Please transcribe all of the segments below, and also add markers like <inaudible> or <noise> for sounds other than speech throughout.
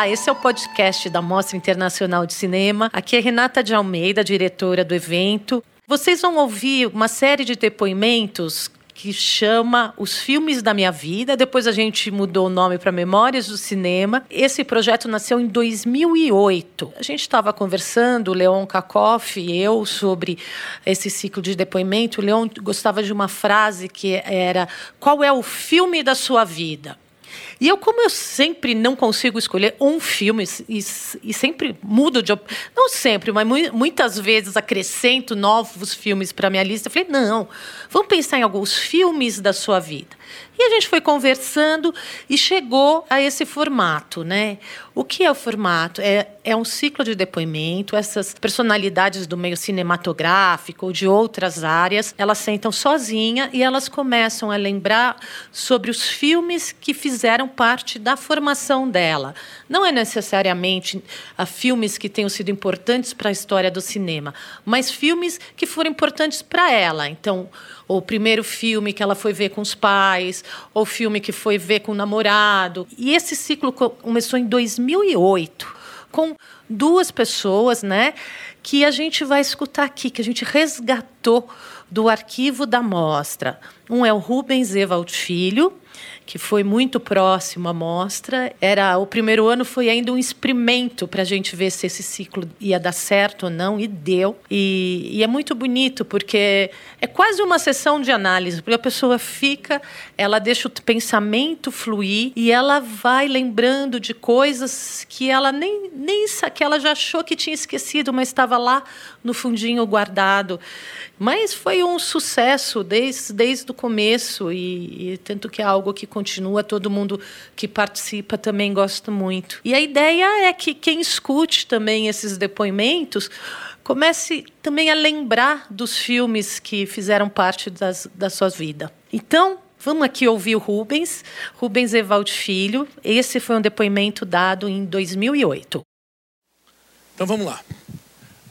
Olá, esse é o podcast da Mostra Internacional de Cinema. Aqui é Renata de Almeida, diretora do evento. Vocês vão ouvir uma série de depoimentos que chama Os Filmes da Minha Vida. Depois a gente mudou o nome para Memórias do Cinema. Esse projeto nasceu em 2008. A gente estava conversando, o Leon Kakoff e eu, sobre esse ciclo de depoimento. O Leon gostava de uma frase que era: Qual é o filme da sua vida? E eu, como eu sempre não consigo escolher um filme e, e sempre mudo de. Não sempre, mas mu muitas vezes acrescento novos filmes para minha lista. Eu falei, não, vamos pensar em alguns filmes da sua vida. E a gente foi conversando e chegou a esse formato, né? O que é o formato? É, é um ciclo de depoimento. Essas personalidades do meio cinematográfico ou de outras áreas, elas sentam sozinha e elas começam a lembrar sobre os filmes que fizeram parte da formação dela. Não é necessariamente a filmes que tenham sido importantes para a história do cinema, mas filmes que foram importantes para ela. Então, o primeiro filme que ela foi ver com os pais, ou filme que foi ver com o namorado. E esse ciclo começou em 2008, com duas pessoas, né, que a gente vai escutar aqui, que a gente resgatou do arquivo da mostra. Um é o Rubens Evald Filho, que foi muito próximo à mostra. Era o primeiro ano foi ainda um experimento para a gente ver se esse ciclo ia dar certo ou não e deu. E, e, é muito bonito porque é quase uma sessão de análise, porque a pessoa fica, ela deixa o pensamento fluir e ela vai lembrando de coisas que ela nem nem que ela já achou que tinha esquecido, mas estava lá no fundinho guardado. Mas foi um sucesso desde, desde o começo e, e tanto que é algo que continua, todo mundo que participa também gosta muito. E a ideia é que quem escute também esses depoimentos comece também a lembrar dos filmes que fizeram parte das, da sua vida. Então, Vamos aqui ouvir o Rubens, Rubens Evald Filho. Esse foi um depoimento dado em 2008. Então vamos lá.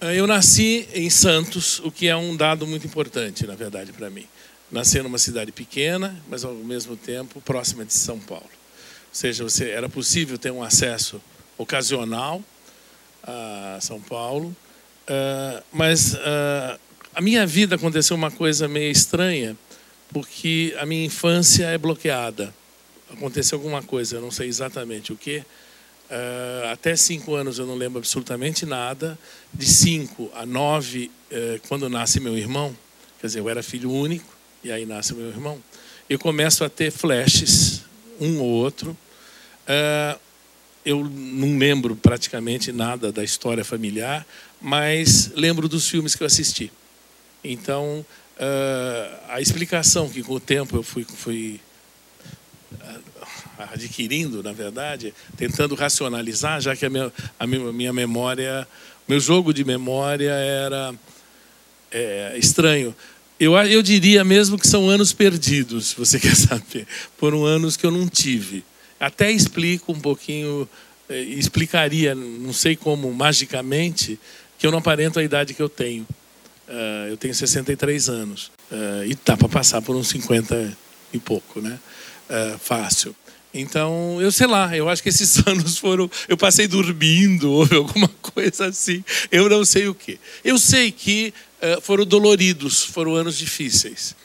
Eu nasci em Santos, o que é um dado muito importante, na verdade, para mim. Nasci numa cidade pequena, mas ao mesmo tempo próxima de São Paulo. Ou seja, você, era possível ter um acesso ocasional a São Paulo, uh, mas uh, a minha vida aconteceu uma coisa meio estranha, porque a minha infância é bloqueada. Aconteceu alguma coisa, eu não sei exatamente o que, Uh, até cinco anos eu não lembro absolutamente nada. De cinco a nove, uh, quando nasce meu irmão, quer dizer, eu era filho único, e aí nasce meu irmão, eu começo a ter flashes, um ou outro. Uh, eu não lembro praticamente nada da história familiar, mas lembro dos filmes que eu assisti. Então, a explicação que com o tempo eu fui, fui adquirindo, na verdade, tentando racionalizar, já que a minha, a minha memória, meu jogo de memória era é, estranho. Eu, eu diria mesmo que são anos perdidos, se você <laughs> quer saber. Foram anos que eu não tive. Até explico um pouquinho, é, explicaria, não sei como, magicamente, que eu não aparento a idade que eu tenho. Uh, eu tenho 63 anos. Uh, e tá para passar por uns 50 e pouco, né? Uh, fácil. Então, eu sei lá, eu acho que esses <laughs> anos foram. Eu passei dormindo, <laughs> ou alguma coisa assim. Eu não sei o que. Eu sei que foram doloridos, foram anos difíceis.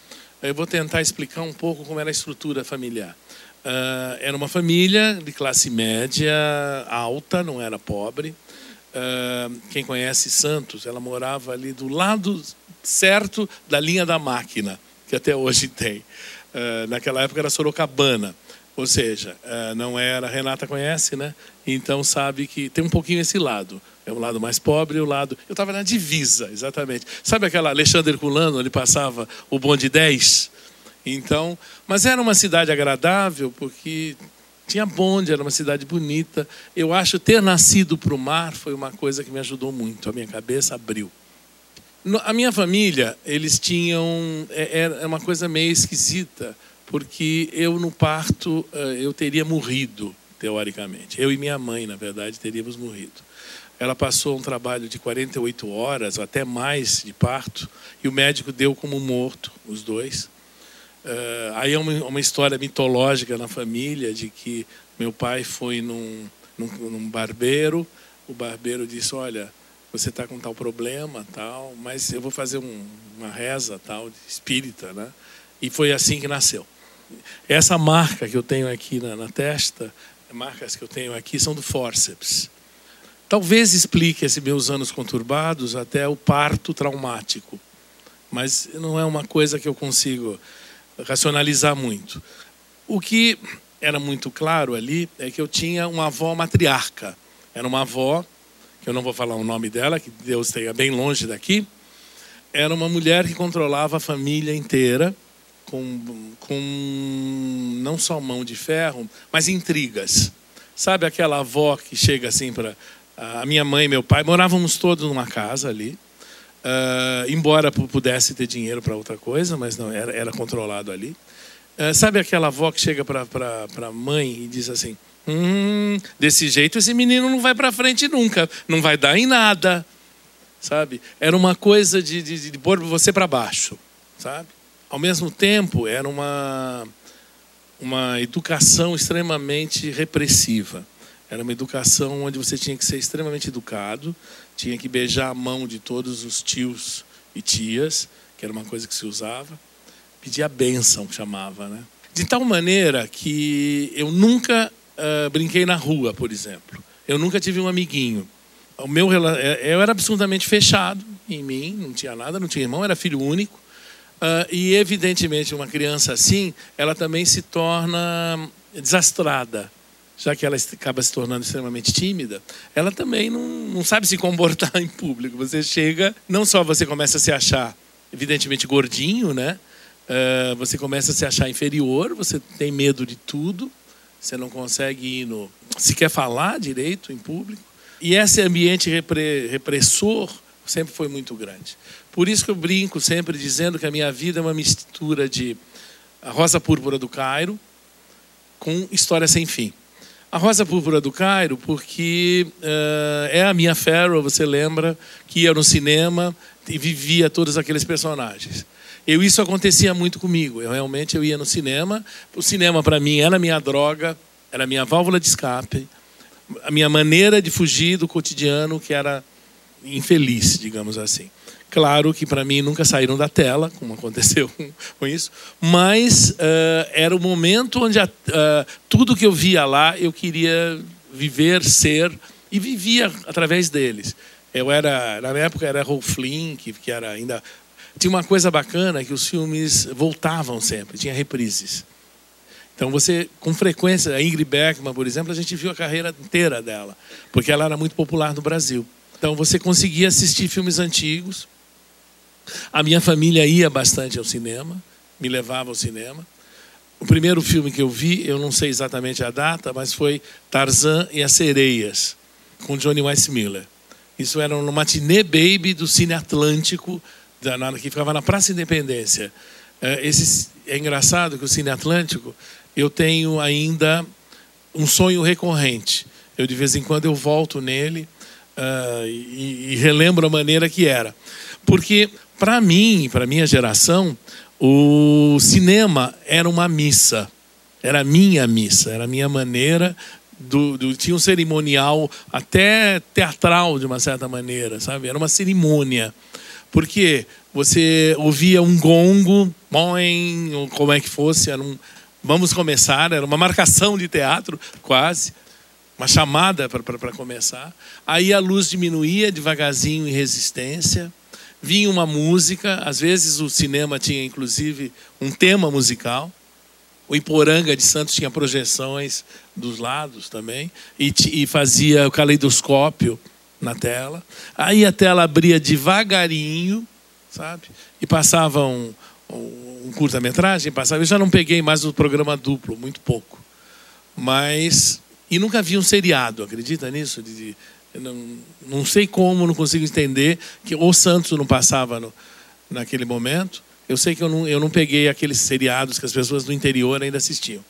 Eu vou tentar explicar um pouco como era a estrutura familiar. Uh, era uma família de classe média alta, não era pobre. Quem conhece Santos, ela morava ali do lado certo da linha da máquina, que até hoje tem. naquela época era Sorocabana. Ou seja, eh, não era, Renata conhece, né? Então sabe que tem um pouquinho esse lado. É o lado mais pobre e o lado. Eu estava na divisa, exatamente. Sabe aquela Alexandre Herculano, onde passava o bonde 10? Então, mas era uma cidade agradável porque Tinha bonde, era uma cidade bonita. Eu acho ter nascido para o mar foi uma coisa que me ajudou muito. A minha cabeça abriu. A minha família, eles tinham. É, é uma coisa meio esquisita, porque eu no parto eh, eu teria morrido, teoricamente. Eu e minha mãe, na verdade, teríamos morrido. Ela passou um trabalho de 48 horas, ou até mais, de parto, e o médico deu como morto os dois. Uh, aí é uma, uma, história mitológica na família de que meu pai foi num, num, num barbeiro, o barbeiro disse, olha, você está com tal problema, tal, mas eu vou fazer um, uma reza, tal, espírita, né? E foi assim que nasceu. Essa marca que eu tenho aqui na, na testa, marcas que eu tenho aqui são do fórceps. Talvez explique esses meus anos conturbados até o parto traumático, mas não é uma coisa que eu consigo racionalizar muito. O que era muito claro ali é que eu tinha uma avó matriarca. Era uma avó, que eu não vou falar o nome dela, que Deus tenha bem longe daqui. Era uma mulher que controlava a família inteira, com, com não só mão de ferro, mas intrigas. Sabe aquela avó que chega assim para. A minha mãe e meu pai morávamos todos numa casa ali. Uh, embora pudesse ter dinheiro para outra coisa, mas não era, era controlado ali. Uh, sabe aquela avó que chega para a mãe e diz assim: hum, desse jeito esse menino não vai para frente nunca, não vai dar em nada, sabe? Era uma coisa de, de, de pôr você para baixo, sabe? Ao mesmo tempo, era uma uma educação extremamente repressiva. Era uma educação onde você tinha que ser extremamente educado, tinha que beijar a mão de todos os tios e tias, que era uma coisa que se usava, pedir a bênção, chamava, né? De tal maneira que eu nunca uh, brinquei na rua, por exemplo. Eu nunca tive um amiguinho. O meu é, eu era absolutamente fechado em mim, não tinha nada, não tinha irmão, era filho único. Uh, e evidentemente uma criança assim, ela também se torna desastrada já que ela acaba se tornando extremamente tímida, ela também não, não sabe se comportar <laughs> em público. Você chega, não só você começa a se achar, evidentemente, gordinho, né? Uh, você começa a se achar inferior, você tem medo de tudo, você não consegue ir no. se quer falar direito em público. E esse ambiente repre, repressor sempre foi muito grande. Por isso que eu brinco sempre dizendo que a minha vida é uma mistura de a Rosa Púrpura do Cairo com História Sem Fim. A Rosa Púrpura do Cairo, porque uh, é a minha Farrow, você lembra, que ia no cinema e vivia todos aqueles personagens. Eu isso acontecia muito comigo. Eu realmente eu ia no cinema. O cinema para mim era a minha droga, era a minha válvula de escape, a minha maneira de fugir do cotidiano que era infeliz, digamos assim. Claro que para mim nunca saíram da tela, como aconteceu <laughs> com isso, mas uh, era o momento onde a, uh, tudo que eu via lá eu queria viver, ser e vivia através deles. Eu era na época era Rolf Flynn, que, era ainda tinha uma coisa bacana que os filmes voltavam sempre, tinha reprises. Então você, com frequência, a Ingrid Bergman, por exemplo, a gente viu a carreira inteira dela, porque ela era muito popular no Brasil. Então você conseguia assistir filmes antigos, a minha família ia bastante ao cinema, me levava ao cinema. O primeiro filme que eu vi, eu não sei exatamente a data, mas foi Tarzan e as Sereias, com Johnny Weissmiller. Isso era no matinê baby do Cine Atlântico, que ficava na Praça Independência. É, esse, é engraçado que o Cine Atlântico, eu tenho ainda um sonho recorrente. Eu, de vez em quando, eu volto nele uh, e, e relembro a maneira que era. Porque para mim, para minha geração, o cinema era uma missa. Era a minha missa, era a minha maneira do, do, tinha um cerimonial até teatral de uma certa maneira, sabe? Era uma cerimônia. Porque você ouvia um gongo, boing, ou como é que fosse, era um vamos começar, era uma marcação de teatro quase, uma chamada para começar. Aí a luz diminuía devagarzinho em resistência vinha uma música, às vezes o cinema tinha inclusive um tema musical. O Iporanga de Santos tinha projeções dos lados também e, e fazia o caleidoscópio na tela. Aí a tela abria devagarinho, sabe? E passava um, um, curta-metragem, passava. Eu já não peguei mais o programa duplo, muito pouco. Mas. E nunca vi um seriado, acredita nisso? De, de, não, não sei como, não consigo entender que o Santos não passava no, naquele momento. Eu sei que eu não, eu não peguei aqueles seriados que as pessoas do interior ainda assistiam.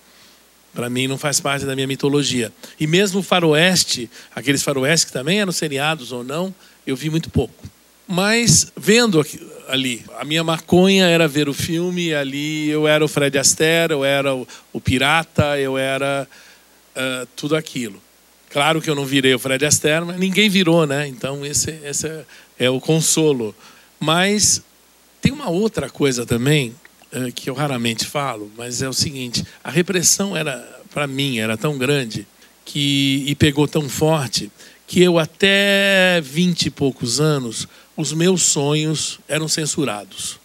Para mim não faz parte da minha mitologia. E mesmo o faroeste, aqueles faroeste que também eram seriados ou não, eu vi muito pouco. Mas vendo ali, a minha maconha era ver o filme, ali eu era o Fred Astaire, eu era o, o pirata, eu era uh, tudo aquilo. Claro que eu não virei o Fred Astaire, mas ninguém virou, né? Então esse, esse é, o consolo. Mas tem uma outra coisa também uh, que eu raramente falo, mas é o seguinte: a repressão era, para mim, era tão grande que e pegou tão forte que eu até vinte e poucos anos os meus sonhos eram censurados.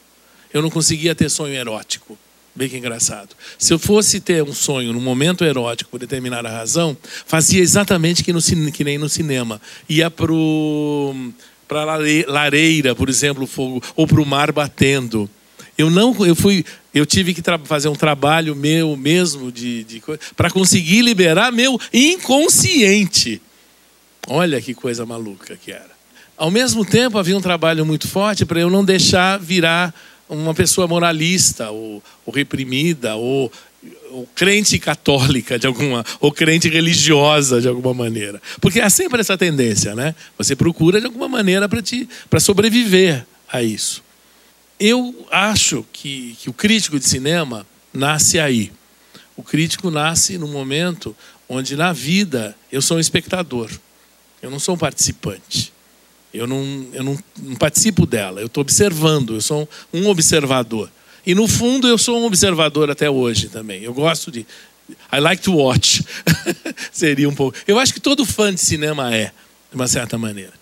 Eu não conseguia ter sonho erótico. Bem que engraçado. Se eu fosse ter um sonho num momento erótico por determinada razão, fazia exatamente que, no, que nem no cinema. Ia para a lareira, por exemplo, fogo, ou para o mar batendo. Eu não, eu fui, eu tive que fazer um trabalho meu mesmo de, de para conseguir liberar meu inconsciente. Olha que coisa maluca que era. Ao mesmo tempo, havia um trabalho muito forte para eu não deixar virar uma pessoa moralista, ou, ou reprimida, ou, ou, crente católica de alguma, ou crente religiosa de alguma maneira. Porque há sempre essa tendência, né? Você procura de alguma maneira para te para sobreviver a isso. Eu acho que, que o crítico de cinema nasce aí. O crítico nasce no momento onde na vida eu sou um espectador. Eu não sou um participante. Eu não, eu não, não participo dela, eu estou observando, eu sou um observador. E no fundo eu sou um observador até hoje também. Eu gosto de. I like to watch. <laughs> Seria um pouco. Eu acho que todo fã de cinema é, de uma certa maneira.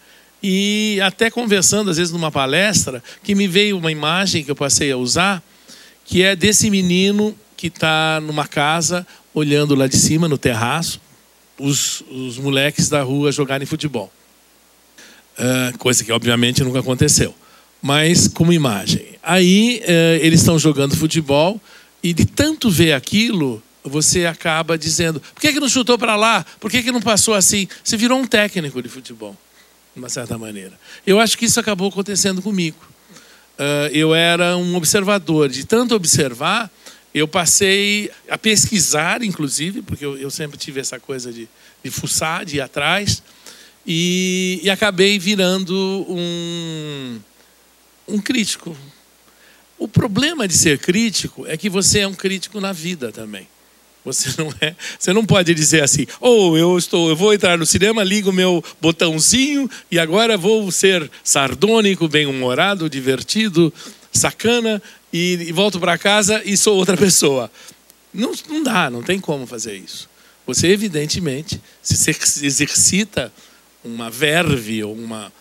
E até conversando, às vezes, numa palestra, que me veio uma imagem que eu passei a usar, que é desse menino que está numa casa, olhando lá de cima, no terraço, os, os moleques da rua jogarem futebol. Uh, coisa que obviamente nunca aconteceu, mas como imagem. Aí uh, eles estão jogando futebol e de tanto ver aquilo, você acaba dizendo: por que, que não chutou para lá? Por que, que não passou assim? Você virou um técnico de futebol, de uma certa maneira. Eu acho que isso acabou acontecendo comigo. Uh, eu era um observador, de tanto observar, eu passei a pesquisar, inclusive, porque eu, eu sempre tive essa coisa de, de fuçar, de ir atrás. E, e acabei virando um, um crítico. O problema de ser crítico é que você é um crítico na vida também. Você não é, você não pode dizer assim: "Ou oh, eu estou, eu vou entrar no cinema, ligo meu botãozinho e agora vou ser sardônico, bem-humorado, divertido, sacana e, e volto para casa e sou outra pessoa". Não, não dá, não tem como fazer isso. Você evidentemente se exercita uma verve ou uma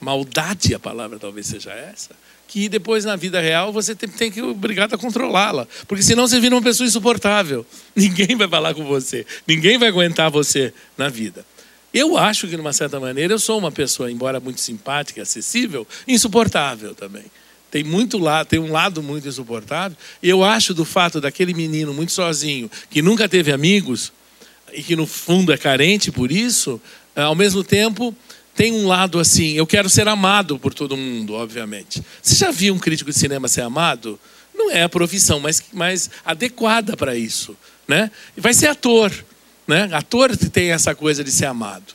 maldade, a palavra talvez seja essa, que depois na vida real você tem, tem que obrigado a controlá-la, porque senão você vira uma pessoa insuportável. <laughs> Ninguém vai falar com você, ninguém vai aguentar você na vida. Eu acho que, de uma certa maneira, eu sou uma pessoa, embora muito simpática acessível, insuportável também. Tem muito lado, tem um lado muito insuportável. Eu acho do fato daquele menino muito sozinho, que nunca teve amigos e que no fundo é carente por isso, ao mesmo tempo, tem um lado assim, eu quero ser amado por todo mundo, obviamente. Você já viu um crítico de cinema ser amado? Não é a profissão mais, mais adequada para isso. Né? Vai ser ator. Né? Ator tem essa coisa de ser amado.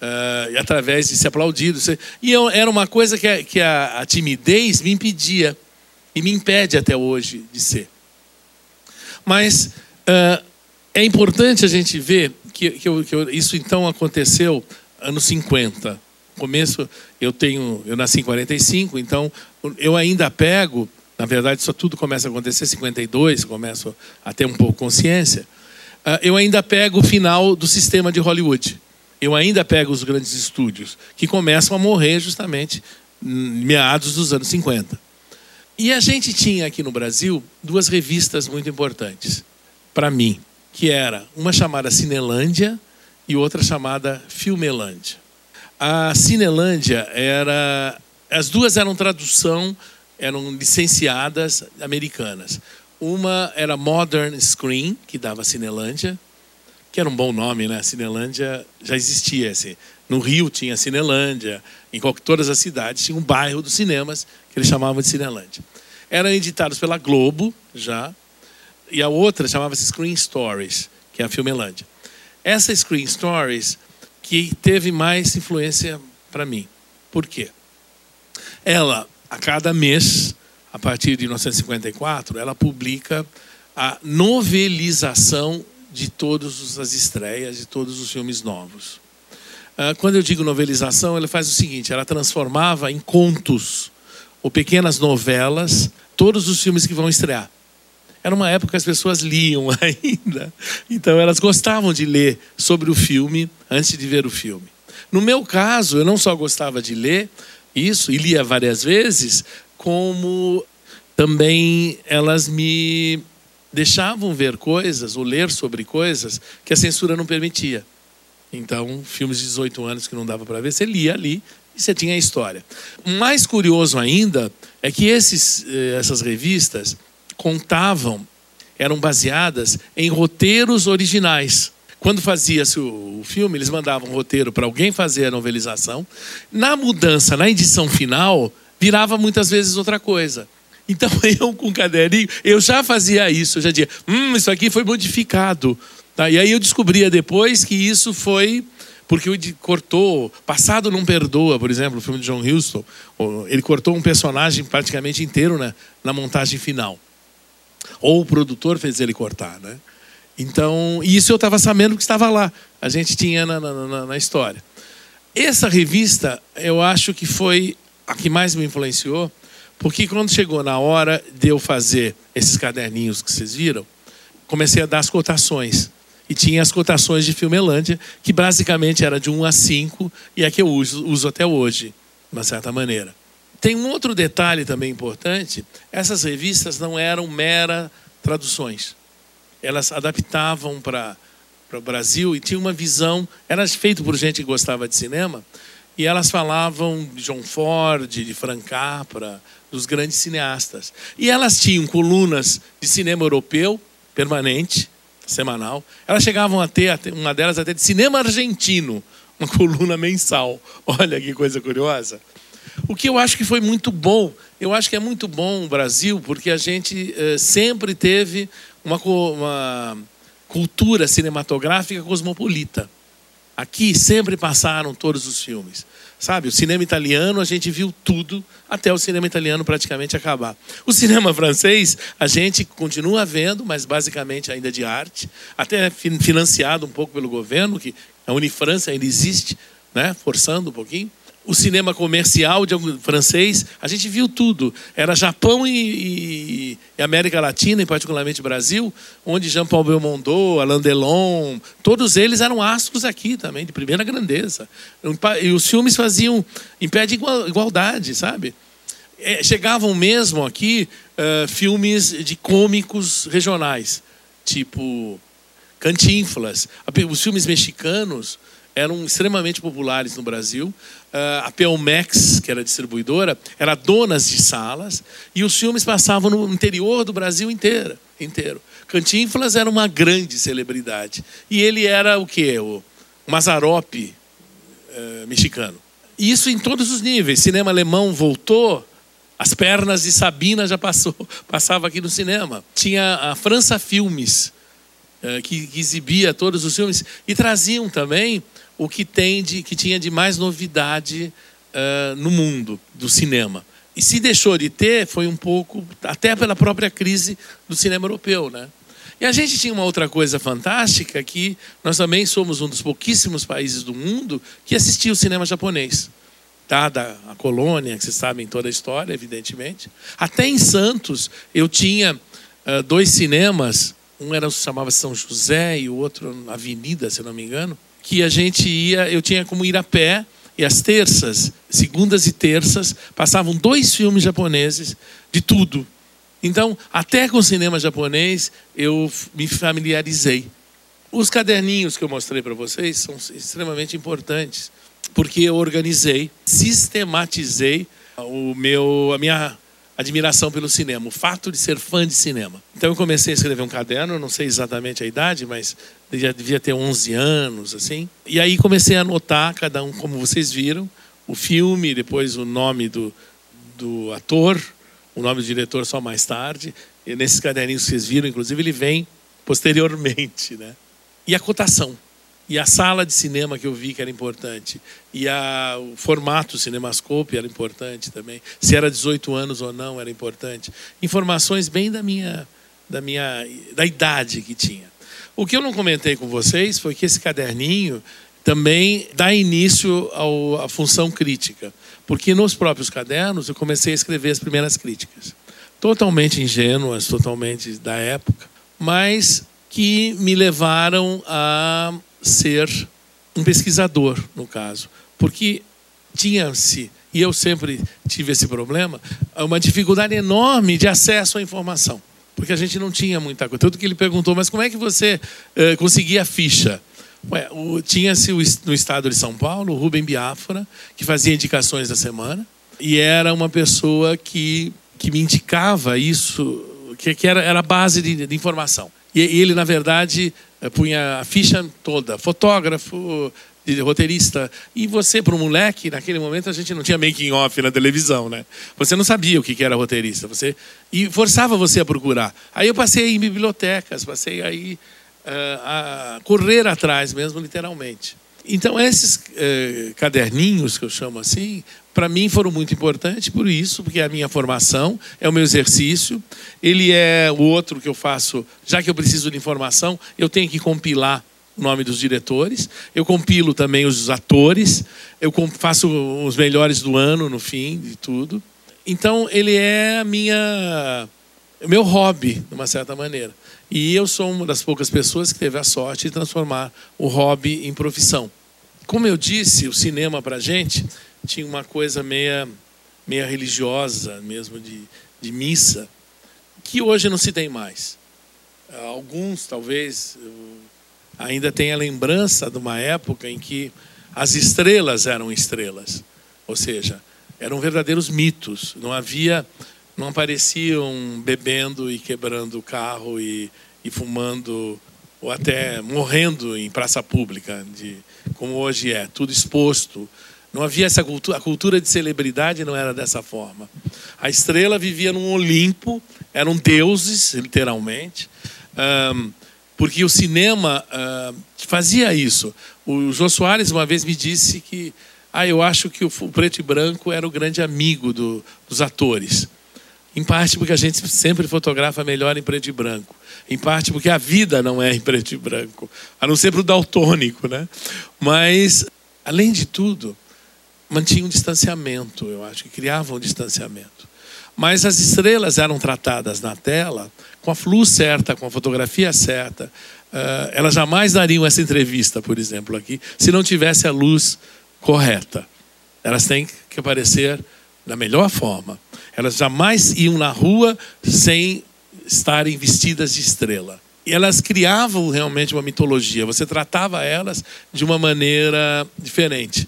Uh, e através de ser aplaudido. E eu, era uma coisa que, a, que a, a timidez me impedia. E me impede até hoje de ser. Mas uh, é importante a gente ver que, que, eu, que eu, isso então aconteceu anos 50. Começo, eu tenho, eu nasci em 45, então eu ainda pego, na verdade, isso tudo começa a acontecer em 52, começo a ter um pouco consciência. Ah, eu ainda pego o final do sistema de Hollywood. Eu ainda pego os grandes estúdios, que começam a morrer justamente meados dos anos 50. E a gente tinha aqui no Brasil duas revistas muito importantes para mim que era uma chamada Cinelândia e outra chamada Filmelândia. A Cinelândia era. As duas eram tradução, eram licenciadas americanas. Uma era Modern Screen, que dava Cinelândia, que era um bom nome, né? Cinelândia já existia. Assim. No Rio tinha Cinelândia, em todas as cidades tinha um bairro dos cinemas que eles chamavam de Cinelândia. Eram editados pela Globo já, e a outra chamava-se Screen Stories, que é a Filmelândia. Essa Screen Stories que teve mais influência para mim. Por quê? Ela, a cada mês, a partir de 1954, ela publica a novelização de todas as estreias, de todos os filmes novos. Ah, quando eu digo novelização, ela faz o seguinte: ela transformava em contos ou pequenas novelas todos os filmes que vão estrear. Era uma época que as pessoas liam <laughs> ainda, então elas gostavam de ler sobre o filme antes de ver o filme. No meu caso, eu não só gostava de ler isso e lia várias vezes, como também elas me deixavam ver coisas ou ler sobre coisas que a censura não permitia. Então, filmes de 18 anos que não dava para ver, você lia ali e você tinha a história. Mais curioso ainda é que esses, eh, essas revistas contavam, eram baseadas em roteiros originais. Quando fazia-se o filme, eles mandavam um roteiro para alguém fazer a novelização. Na mudança, na edição final, virava muitas vezes outra coisa. Então <laughs> eu com o caderninho, eu já fazia isso, eu já dizia, hum, isso aqui foi modificado. Tá? E aí eu descobria depois que isso foi porque ele cortou, Passado Não Perdoa, por exemplo, o filme de John Huston, ele cortou um personagem praticamente inteiro né, na montagem final. Ou o produtor fez ele cortar, né? Então, isso eu estava sabendo que estava lá. A gente tinha na, na, na história. Essa revista, eu acho que foi a que mais me influenciou, porque quando chegou na hora de eu fazer esses caderninhos que vocês viram, comecei a dar as cotações. E tinha as cotações de Filmelândia, que basicamente era de 1 a 5, e é que eu uso, uso até hoje, de uma certa maneira. Tem um outro detalhe também importante: essas revistas não eram mera traduções. Elas adaptavam para o Brasil e tinha uma visão. Era feito por gente que gostava de cinema, e elas falavam de John Ford, de Frank Capra, dos grandes cineastas. E elas tinham colunas de cinema europeu permanente, semanal. Elas chegavam a ter, uma delas até de cinema argentino, uma <laughs> coluna mensal. Olha que coisa curiosa. O que eu acho que foi muito bom, eu acho que é muito bom o Brasil, porque a gente eh, sempre teve uma, uma cultura cinematográfica cosmopolita. Aqui sempre passaram todos os filmes. Sabe, o cinema italiano a gente viu tudo até o cinema italiano praticamente acabar. O cinema francês a gente continua vendo, mas basicamente ainda de arte, até financiado um pouco pelo governo, que a Unifrança ainda existe, né, forçando um pouquinho o cinema comercial de francês, a gente viu tudo. Era Japão e, e América Latina, e particularmente Brasil, onde Jean-Paul Belmondo, Alain Delon, todos eles eram astros aqui também, de primeira grandeza. E os filmes faziam em pé de igualdade, sabe? É, chegavam mesmo aqui uh, filmes de cômicos regionais, tipo Cantinflas, os filmes mexicanos eram extremamente populares no Brasil. Uh, a Pelmex, que era distribuidora, era dona de salas e os filmes passavam no interior do Brasil inteiro. inteiro. Cantinflas era uma grande celebridade. E ele era o quê? O Mazarope uh, mexicano. Isso em todos os níveis. Cinema alemão voltou, as pernas de Sabina já passou, <laughs> passava aqui no cinema. Tinha a França Filmes, uh, que, que exibia todos os filmes, e traziam também o que, tem de, que tinha de mais novidade uh, no mundo do cinema. E se deixou de ter, foi um pouco, até pela própria crise do cinema europeu. Né? E a gente tinha uma outra coisa fantástica, que nós também somos um dos pouquíssimos países do mundo que assistia o cinema japonês. Dada a colônia, que vocês sabem toda a história, evidentemente. Até em Santos, eu tinha uh, dois cinemas, um era chamava São José e o outro Avenida, se não me engano, que a gente ia, eu tinha como ir a pé, e às terças, segundas e terças, passavam dois filmes japoneses de tudo. Então, até com o cinema japonês, eu me familiarizei. Os caderninhos que eu mostrei para vocês são extremamente importantes, porque eu organizei, sistematizei o meu, a minha admiração pelo cinema, o fato de ser fã de cinema. Então eu comecei a escrever um caderno, não sei exatamente a idade, mas já devia ter 11 anos, assim. E aí comecei a anotar, cada um, como vocês viram, o filme, depois o nome do, do ator, o nome do diretor só mais tarde. E nesses caderninhos que vocês viram, inclusive, ele vem posteriormente. Né? E a cotação. E a sala de cinema que eu vi que era importante. E a, o formato Cinemascope era importante também. Se era 18 anos ou não era importante. Informações bem da minha, da minha da idade que tinha. O que eu não comentei com vocês foi que esse caderninho também dá início ao, à função crítica. Porque nos próprios cadernos eu comecei a escrever as primeiras críticas. Totalmente ingênuas, totalmente da época, mas que me levaram a ser um pesquisador, no caso. Porque tinha-se, e eu sempre tive esse problema, uma dificuldade enorme de acesso à informação. Porque a gente não tinha muita coisa. Tanto que ele perguntou, mas como é que você uh, conseguia a ficha? Tinha-se no estado de São Paulo o Rubem Biafra, que fazia indicações da semana, e era uma pessoa que, que me indicava isso, que, que era, era a base de, de informação. E ele, na verdade, eh, punha a ficha toda, fotógrafo, roteirista. E você, para um moleque, naquele momento a gente não tinha making off na televisão, né? Você não sabia o que era roteirista. Você e forçava você a procurar. Aí eu passei em bibliotecas, passei aí uh, a correr atrás mesmo, literalmente. Então esses uh, caderninhos que eu chamo assim, para mim foram muito importantes por isso, porque é a minha formação, é o meu exercício. Ele é o outro que eu faço, já que eu preciso de informação, eu tenho que compilar o nome dos diretores, eu compilo também os atores, eu faço os melhores do ano no fim de tudo. Então ele é a minha meu hobby, de uma certa maneira. E eu sou uma das poucas pessoas que teve a sorte de transformar o hobby em profissão. Como eu disse, o cinema para gente tinha uma coisa meia, meia religiosa, mesmo de, de missa, que hoje não se tem mais. Alguns, talvez, ainda têm a lembrança de uma época em que as estrelas eram estrelas, ou seja, eram verdadeiros mitos. Não havia, não apareciam bebendo e quebrando o carro e, e fumando ou até morrendo em praça pública, de, como hoje é, tudo exposto. Não havia essa cultura, a cultura de celebridade não era dessa forma. A estrela vivia num Olimpo, eram deuses, literalmente. Porque o cinema fazia isso. O Jô Soares uma vez me disse que ah, eu acho que o preto e branco era o grande amigo do, dos atores. Em parte porque a gente sempre fotografa melhor em preto e branco. Em parte porque a vida não é em preto e branco, a não ser para o daltônico, né? Mas, além de tudo, mantinha um distanciamento, eu acho que criavam um distanciamento. Mas as estrelas eram tratadas na tela com a luz certa, com a fotografia certa. Uh, elas jamais dariam essa entrevista, por exemplo, aqui, se não tivesse a luz correta. Elas têm que aparecer da melhor forma. Elas jamais iam na rua sem estarem vestidas de estrela. E elas criavam realmente uma mitologia. Você tratava elas de uma maneira diferente.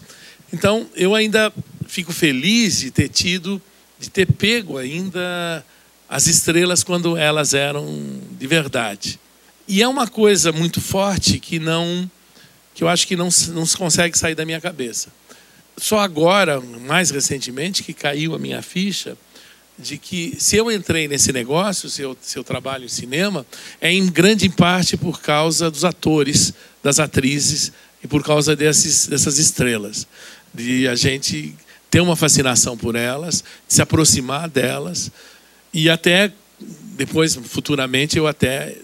Então, eu ainda fico feliz de ter tido, de ter pego ainda as estrelas quando elas eram de verdade. E é uma coisa muito forte que não que eu acho que não, não se consegue sair da minha cabeça. Só agora, mais recentemente, que caiu a minha ficha de que se eu entrei nesse negócio, se eu, se eu trabalho em cinema, é em grande parte por causa dos atores, das atrizes e por causa desses, dessas estrelas. De a gente ter uma fascinação por elas, se aproximar delas e até depois, futuramente, eu até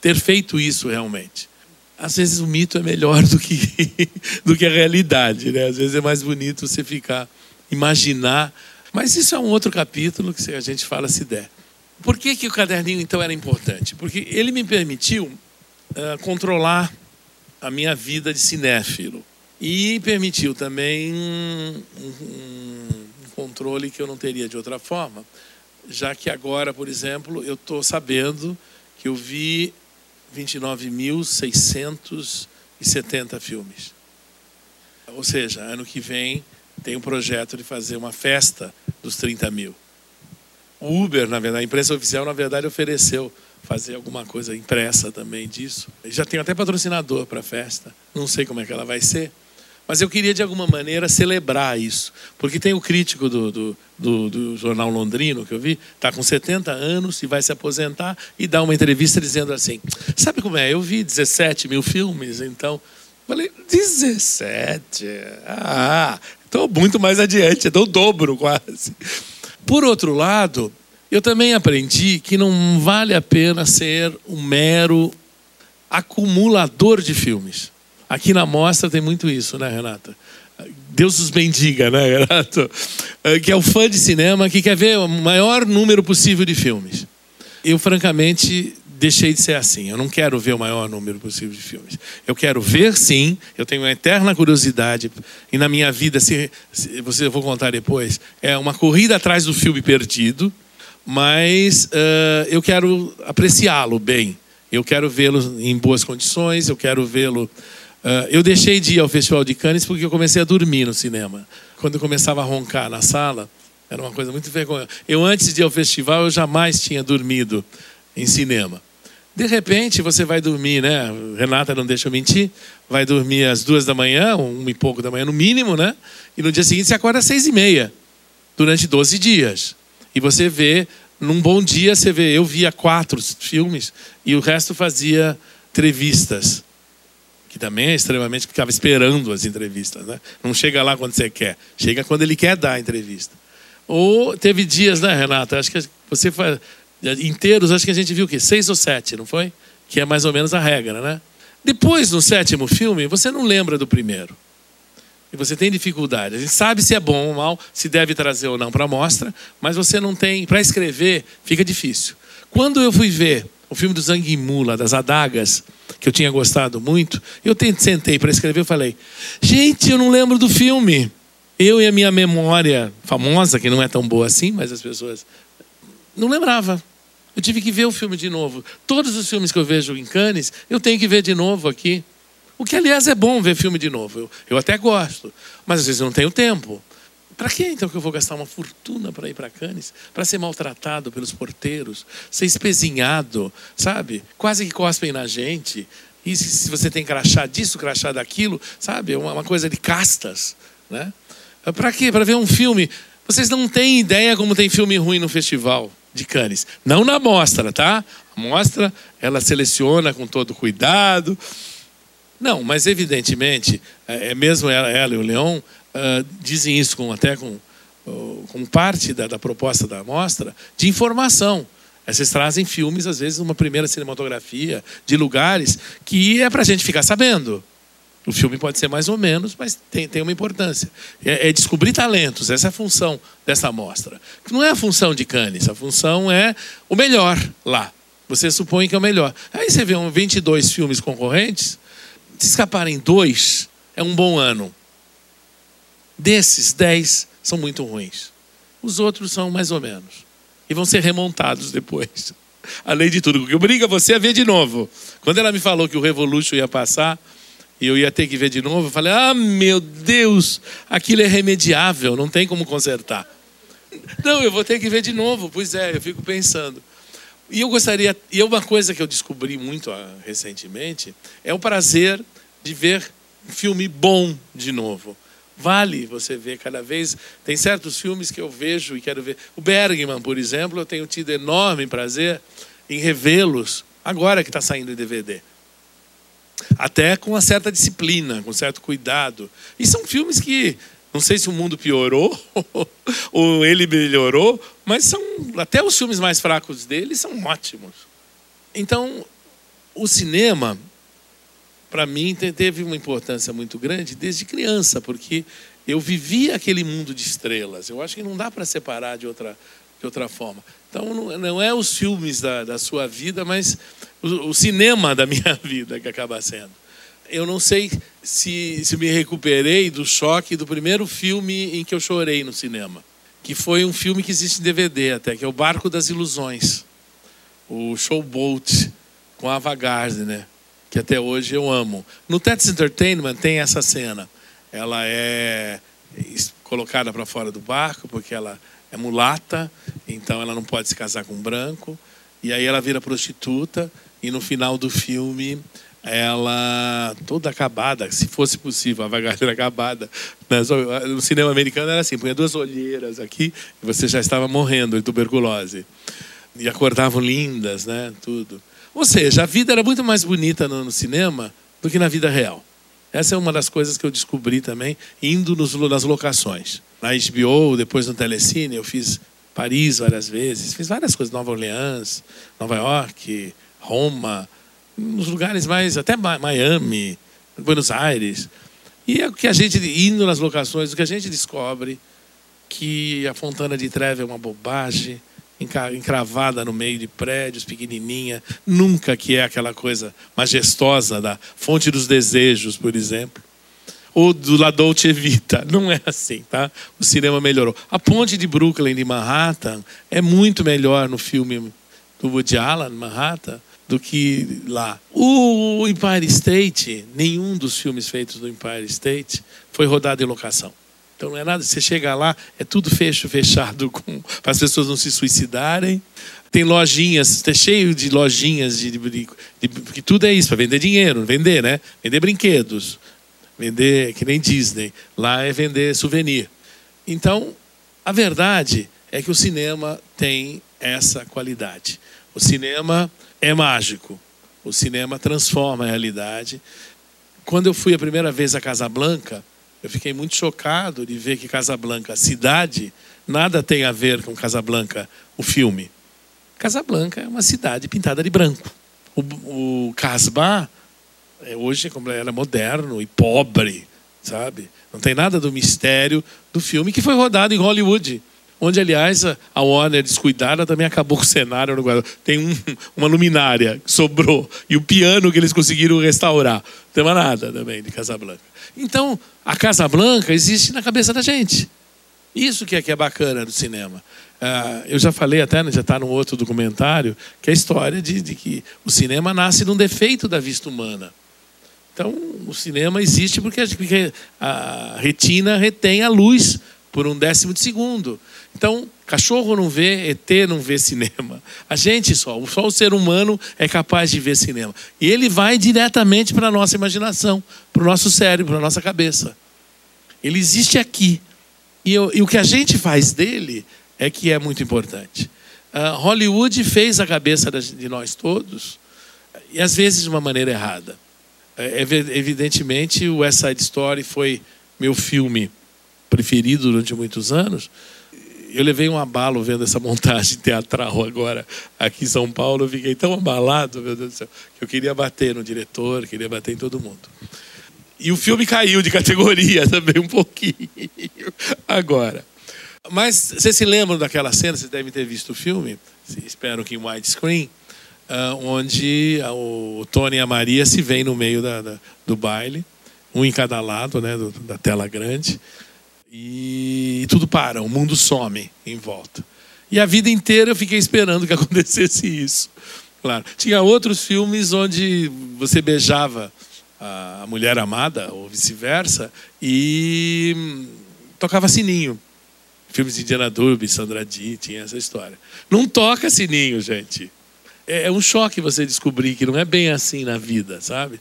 ter feito isso realmente. Às vezes o mito é melhor do que, <laughs> do que a realidade, né? Às vezes é mais bonito você ficar, imaginar. Mas isso é um outro capítulo que a gente fala se der. Por que, que o caderninho então era importante? Porque ele me permitiu uh, controlar a minha vida de cinéfilo. E permitiu também um, um, controle que eu não teria de outra forma já que agora, por exemplo, eu estou sabendo que eu vi 29.670 filmes. Ou seja, ano que vem tem um projeto de fazer uma festa dos 30 mil. O Uber, na verdade, a imprensa oficial, na verdade, ofereceu fazer alguma coisa impressa também disso. Já tenho até patrocinador para a festa. Não sei como é que ela vai ser. Mas eu queria, de alguma maneira, celebrar isso. Porque tem o crítico do, do, do, do jornal londrino que eu vi, está com 70 anos e vai se aposentar e dá uma entrevista dizendo assim: Sabe como é? Eu vi 17 mil filmes, então. Falei, 17? Ah, estou muito mais adiante, estou o dobro quase. Por outro lado, eu também aprendi que não vale a pena ser um mero acumulador de filmes. Aqui na mostra tem muito isso, né, Renata? Deus os bendiga, né, <laughs> Renato? É, que é o fã de cinema que quer ver o maior número possível de filmes. Eu, francamente, deixei de ser assim. Eu não quero ver o maior número possível de filmes. Eu quero ver, sim. Eu tenho uma eterna curiosidade. E na minha vida, se, se você eu vou contar depois, é uma corrida atrás do filme perdido. Mas uh, eu quero apreciá-lo bem. Eu quero vê-lo em boas condições. Eu quero vê-lo. Uh, eu deixei de ir ao Festival de Cannes porque eu comecei a dormir no cinema. Quando eu começava a roncar na sala, era uma coisa muito vergonhosa. Eu, antes de ir ao festival, eu jamais tinha dormido em cinema. De repente, você vai dormir, né? Renata não deixa eu mentir. Vai dormir às duas da manhã, um e pouco da manhã no mínimo, né? E no dia seguinte você acorda às seis e meia, durante 12 dias. E você vê, num bom dia, você vê, eu via quatro filmes e o resto fazia entrevistas. Que também é extremamente, ficava esperando as entrevistas, né? Não chega lá quando você quer, chega quando ele quer dar a entrevista. Ou teve dias, né, Renata? Acho que você faz inteiros, acho que a gente viu o quê? Seis ou sete, não foi? Que é mais ou menos a regra, né? Depois, no sétimo filme, você não lembra do primeiro. E você tem dificuldade. A gente sabe se é bom ou mal, se deve trazer ou não para a mostra, mas você não tem. Para escrever, fica difícil. Quando eu fui ver o filme do Zhang Mula, das adagas, que eu tinha gostado muito, eu sentei para escrever e falei: gente, eu não lembro do filme. Eu e a minha memória famosa, que não é tão boa assim, mas as pessoas não lembrava. Eu tive que ver o filme de novo. Todos os filmes que eu vejo em Cannes, eu tenho que ver de novo aqui. O que, aliás, é bom ver filme de novo. Eu, eu até gosto, mas às vezes eu não tenho tempo. Para que então que eu vou gastar uma fortuna para ir para Cannes? Para ser maltratado pelos porteiros, ser espezinhado, sabe? Quase que cospem na gente. E se você tem crachá disso, crachá daquilo, sabe? É uma, uma coisa de castas, né? Para quê? Para ver um filme. Vocês não têm ideia como tem filme ruim no festival de Cannes. Não na mostra, tá? A mostra, ela seleciona com todo cuidado. Não, mas evidentemente, é, é mesmo ela, ela e o Leão uh, dizem isso com, até com, uh, com parte da, da, proposta da mostra, de informação. Vocês trazem filmes, às vezes, uma primeira cinematografia de lugares que é para a gente ficar sabendo. O filme pode ser mais ou menos, mas tem, tem uma importância. É, é, descobrir talentos, essa é a função dessa amostra. Não é a função de Cannes, a função é o melhor lá. Você supõe que é o melhor. Aí você vê um 22 filmes concorrentes, se escaparem dois, é um bom ano. Desses, 10 são muito ruins. Os outros são mais ou menos. E vão ser remontados depois. <laughs> Além de tudo, o que obriga você a ver de novo. Quando ela me falou que o Revolution ia passar, e eu ia ter que ver de novo, eu falei: ah, meu Deus, aquilo é remediável, não tem como consertar. <laughs> Não, eu vou ter que ver de novo. Pois é, eu fico pensando. E eu gostaria, e uma coisa que eu descobri muito ah, recentemente é o prazer de ver um filme bom de novo. Vale você ver cada vez. Tem certos filmes que eu vejo e quero ver. O Bergman, por exemplo, eu tenho tido enorme prazer em revê-los agora que está saindo em DVD até com uma certa disciplina, com certo cuidado. E são filmes que não sei se o mundo piorou <laughs> ou ele melhorou, mas são até os filmes mais fracos dele são ótimos. Então, o cinema para mim teve uma importância muito grande desde criança, porque eu vivia aquele mundo de estrelas. Eu acho que não dá para separar de outra de outra forma. Então, não é os filmes da, da sua vida, mas o, o, cinema da <laughs> minha vida que acaba sendo. Eu não sei se, se me recuperei do choque do primeiro filme em que eu chorei no cinema, que foi um filme que existe em DVD até, que é O Barco das Ilusões, o Showboat, com Ava Gardner, que até hoje eu amo. No Tets Entertainment tem essa cena. Ela é colocada para fora do barco porque ela é mulata, então ela não pode se casar com um branco. E aí ela vira prostituta e no final do filme ela toda acabada, se fosse possível, a bagageira <laughs> acabada. No cinema americano era assim, punha duas olheiras aqui e você já estava morrendo de tuberculose. E acordavam lindas, né, tudo. Ou seja, a vida era muito mais bonita no, cinema do que na vida real. Essa é uma das coisas que eu descobri também indo nos, nas locações. Na HBO, depois no Telecine, eu fiz Paris várias vezes, fiz várias coisas, Nova Orleans, Nova York, Roma, nos lugares mais, até Miami, Buenos Aires. E é o que a gente, indo nas locações, o que a gente descobre que a Fontana de Trevi é uma bobagem, encravada no meio de prédios, pequenininha, nunca que é aquela coisa majestosa da Fonte dos Desejos, por exemplo. Ou do La Dolce Vita. <laughs> Não é assim, tá? O cinema melhorou. A ponte de Brooklyn, de Manhattan, é muito melhor no filme do Woody Allen, Manhattan, do que lá. O Empire State, nenhum dos filmes feitos no Empire State foi rodado em locação. Então não é nada, você chega lá, é tudo fecho, fechado, para as pessoas não se suicidarem. Tem lojinhas, está cheio de lojinhas de, de, de, que tudo é isso, para vender dinheiro, vender, né? Vender brinquedos, vender que nem Disney. Lá é vender souvenir. Então, a verdade é que o cinema tem essa qualidade. O cinema é mágico. O cinema transforma a realidade. Quando eu fui a primeira vez a Casablanca, eu fiquei muito chocado de ver que Casablanca, cidade, nada tem a ver com Casablanca, o filme. Casablanca é uma cidade pintada de branco. O, o Casbah, é, hoje era moderno e pobre, sabe? Não tem nada do mistério do filme que foi rodado em Hollywood onde, aliás, a Warner descuidada também acabou com o cenário. Tem um, uma luminária que sobrou e o piano que eles conseguiram restaurar. Não tem mais nada também de Casablanca. Então, a Casablanca existe na cabeça da gente. Isso que é, que é bacana do cinema. Uh, eu já falei até, né, já está num outro documentário, que é a história de, de que o cinema nasce num defeito da vista humana. Então, o cinema existe porque a retina retém a luz por um décimo de segundo. Então, cachorro não vê, ET não vê cinema. A gente só, só o ser humano é capaz de ver cinema. E ele vai diretamente para a nossa imaginação, para o nosso cérebro, para a nossa cabeça. Ele existe aqui. E, eu, e, o que a gente faz dele é que é muito importante. Uh, Hollywood fez a cabeça de nós todos, e às vezes de uma maneira errada. É, evidentemente, o West Side Story foi meu filme preferido durante muitos anos, eu levei um abalo vendo essa montagem teatral agora aqui em São Paulo. Eu fiquei tão abalado, meu Deus do céu, que eu queria bater no diretor, queria bater em todo mundo. E o filme caiu de categoria <laughs> também um pouquinho agora. Mas vocês se lembram daquela cena? Vocês devem ter visto o filme, espero que em widescreen, uh, onde o Tony e a Maria se veem no meio da, da, do baile, um em cada lado né, da tela grande e tudo para, o mundo some em volta. E a vida inteira eu fiquei esperando que <laughs> acontecesse isso. Claro. Tinha outros filmes onde você beijava a mulher amada, ou vice-versa, e tocava sininho. Filmes de Indiana Durbin, Sandra Dee, tinha essa história. Não toca sininho, gente. É, é um choque você descobrir que não é bem assim na vida, sabe?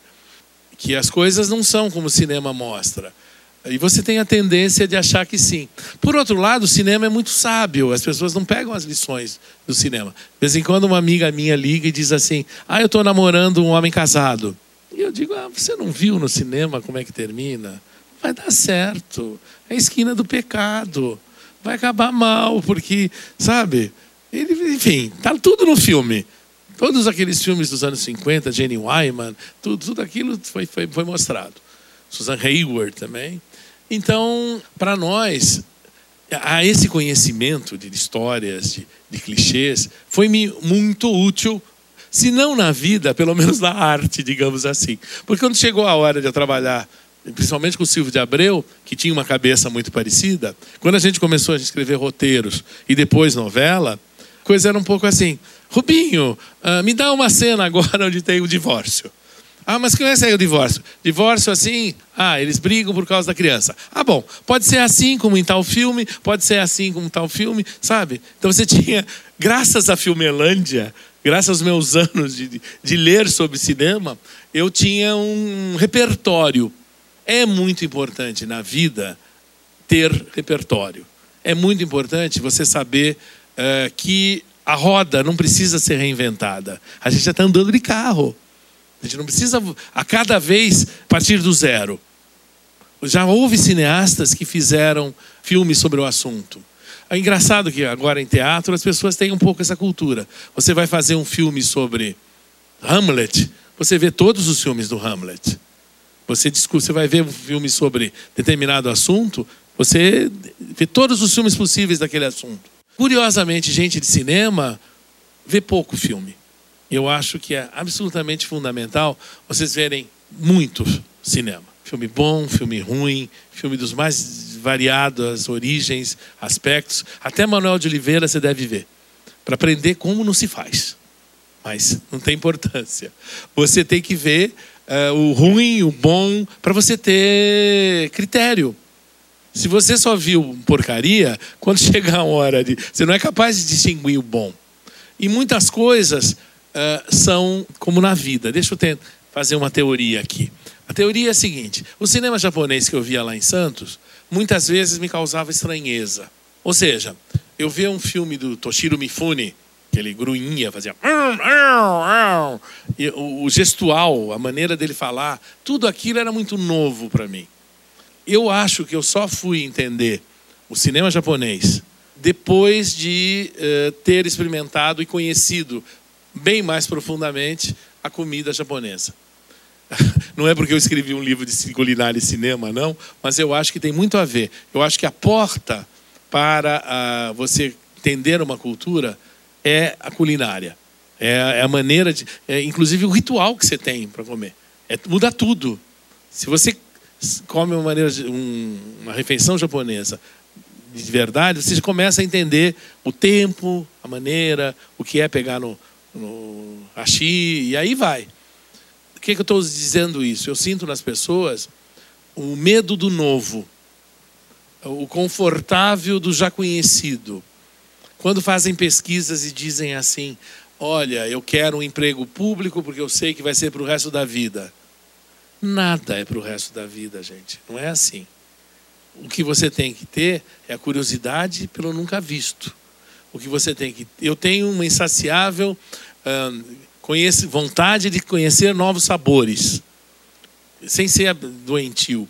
Que as coisas não são como o cinema mostra. E você tem a tendência de achar que sim. Por outro lado, o cinema é muito sábio, as pessoas não pegam as lições do cinema. De vez em quando, uma amiga minha liga e diz assim: Ah, eu estou namorando um homem casado. E eu digo: Ah, você não viu no cinema como é que termina? Vai dar certo. É a esquina do pecado. Vai acabar mal, porque, sabe? Ele, enfim, está tudo no filme. Todos aqueles filmes dos anos 50, Jenny Wyman, tudo, tudo aquilo foi, foi, foi mostrado. Susan Hayward também. Então, para nós, a esse conhecimento de histórias, de, de clichês, foi muito útil, se não na vida, pelo menos na arte, digamos assim. Porque quando chegou a hora de eu trabalhar, principalmente com o Silvio de Abreu, que tinha uma cabeça muito parecida, quando a gente começou a escrever roteiros e depois novela, coisa era um pouco assim: Rubinho, uh, me dá uma cena agora <laughs> onde tem o divórcio. Ah, mas que é o divórcio? Divórcio assim, ah, eles brigam por causa da criança. Ah, bom, pode ser assim como em tal filme, pode ser assim como em tal filme, sabe? Então você <laughs> tinha, graças à Filmelândia, graças aos meus <laughs> anos de, de ler sobre cinema, eu tinha um repertório. É muito importante na vida ter repertório. É muito importante você saber uh, que a roda não precisa ser reinventada. A gente já está andando de carro. Gente não precisa a cada vez partir do zero. Já houve cineastas que fizeram filmes sobre o assunto. É engraçado que agora em teatro as pessoas têm um pouco essa cultura. Você vai fazer um filme sobre Hamlet, você vê todos os filmes do Hamlet. Você, você vai ver um filme sobre determinado assunto, você vê todos os filmes possíveis daquele assunto. Curiosamente, gente de cinema vê pouco filme. Eu acho que é absolutamente fundamental vocês verem muito cinema. Filme bom, filme ruim, filme dos mais variadas origens, aspectos. Até Manuel de Oliveira você deve ver, para aprender como não se faz. Mas não tem importância. Você tem que ver uh, o ruim, o bom, para você ter critério. Se você só viu porcaria, quando <laughs> chegar a hora de. Você não é capaz de distinguir o bom. E muitas coisas uh, são como na vida. Deixa eu fazer uma teoria aqui. A teoria é a seguinte: o cinema japonês que eu via lá em Santos, muitas vezes me causava estranheza. Ou seja, eu via um filme do Toshiro Mifune, que ele grunhia, fazia. E o gestual, a maneira dele falar, tudo aquilo era muito novo para mim eu acho que eu só fui entender o cinema japonês depois de uh, ter experimentado e conhecido bem mais profundamente a comida japonesa. <laughs> Não é porque eu escrevi um livro de culinária e cinema, não, mas eu acho que tem muito a ver. Eu acho que a porta para uh, você entender uma cultura é a culinária. É, é a maneira de. É, inclusive o ritual que você tem para comer. É, muda tudo. Se você come uma, maneira, um, uma refeição japonesa de verdade, você começa a entender o tempo, a maneira, o que é pegar no, no hashi, e aí vai. O que, é que eu estou dizendo isso? Eu sinto nas pessoas o medo do novo, o confortável do já conhecido. Quando fazem pesquisas e dizem assim: olha, eu quero um emprego público porque eu sei que vai ser para o resto da vida. Nada é para o resto da vida, gente. Não é assim. O que você tem que ter é a curiosidade pelo nunca visto. O que você tem que. Eu tenho uma insaciável hum, conhece, vontade de conhecer novos sabores, sem ser doentio.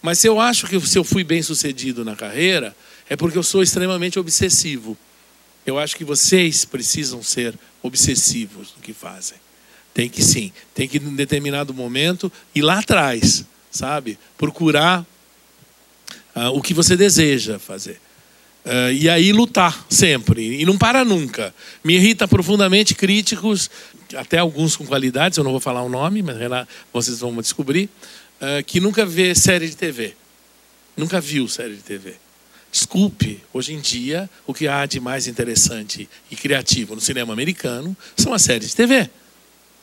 Mas se eu acho que se eu fui bem sucedido na carreira, é porque eu sou extremamente obsessivo. Eu acho que vocês precisam ser obsessivos no que fazem. Tem que sim, tem que em determinado momento ir lá atrás, sabe? Procurar uh, o que você deseja fazer. Uh, e aí lutar sempre, e não para nunca. Me irrita profundamente críticos, até alguns com qualidades, eu não vou falar o nome, mas vocês vão descobrir, uh, que nunca vê série de TV. Nunca viu série de TV. Desculpe, hoje em dia, o que há de mais interessante e criativo no cinema americano são as séries de TV.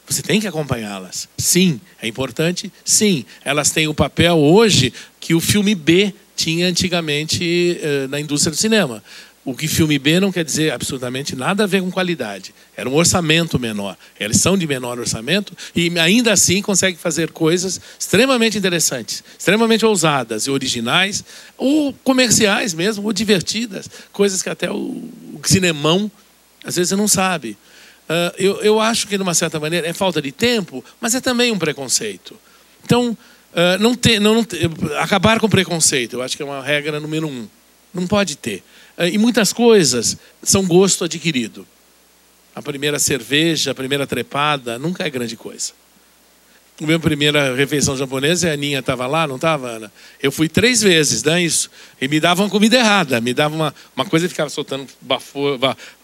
Você tem que acompanhá-las. Sim, é importante. Sim, elas têm o papel hoje que o filme B tinha antigamente eh, na indústria do cinema. O que filme B não quer dizer absolutamente nada a ver com qualidade. Era um orçamento menor. Eles são de menor orçamento e ainda assim conseguem fazer coisas extremamente interessantes, extremamente ousadas e originais, ou comerciais mesmo, ou divertidas. Coisas que até o, cinemão às vezes não sabe. Uh, eu, eu acho que, de uma certa maneira, é falta de tempo, mas é também um preconceito. Então, uh, não ter, não, não ter, acabar com preconceito, eu acho que é uma regra número um. Não pode ter. Uh, e muitas coisas são gosto adquirido. A primeira cerveja, a primeira trepada, nunca é grande coisa a minha primeira refeição japonesa, a Aninha estava lá, não estava, Ana? Eu fui três vezes, né, isso. E me dava uma comida errada, me dava uma, uma coisa que ficava soltando vapor,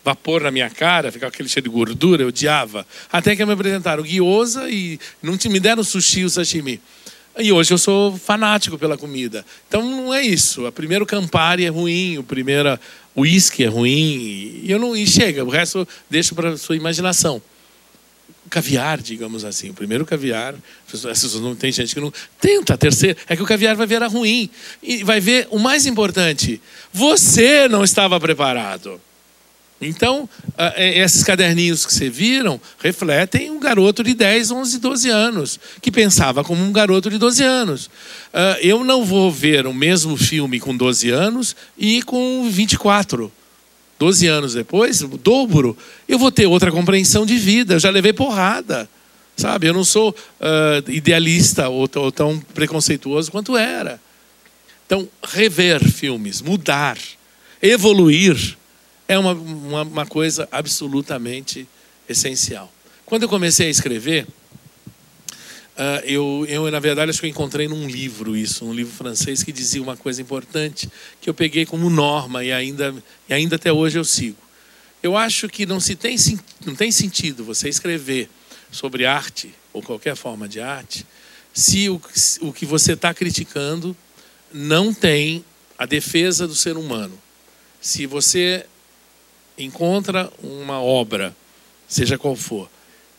vapor na minha cara, ficava aquele cheiro de gordura, eu odiava. Até que me apresentaram gyoza e não me deram sushi o sashimi. E hoje eu sou fanático pela comida. Então não é isso. O primeiro Campari é ruim, o primeiro whisky é ruim. E, eu não, e chega, o resto eu deixo para sua imaginação caviar, digamos assim. O primeiro caviar, não tem gente que não tenta a terceira, é que o caviar vai ver era ruim e vai ver o mais importante. Você não estava preparado. Então, é, esses caderninhos que você viram refletem um garoto de 10, 11, 12 anos, que pensava como um garoto de 12 anos. Ah, eu não vou ver o mesmo filme com 12 anos e com 24. 12 anos depois, o dobro, eu vou ter outra compreensão de vida. Eu já levei porrada, sabe? Eu não sou uh, idealista ou, ou tão preconceituoso quanto era. Então, rever filmes, mudar, evoluir, é uma, uma, uma coisa absolutamente essencial. Quando eu comecei a escrever, Uh, eu, eu, na verdade, acho que eu encontrei num livro isso, um livro francês que dizia uma coisa importante, que eu peguei como norma e ainda, e ainda até hoje eu sigo. Eu acho que não, se tem, não tem sentido você escrever sobre arte, ou qualquer forma de arte, se o, o que você está criticando não tem a defesa do ser humano. Se você encontra uma obra, seja qual for,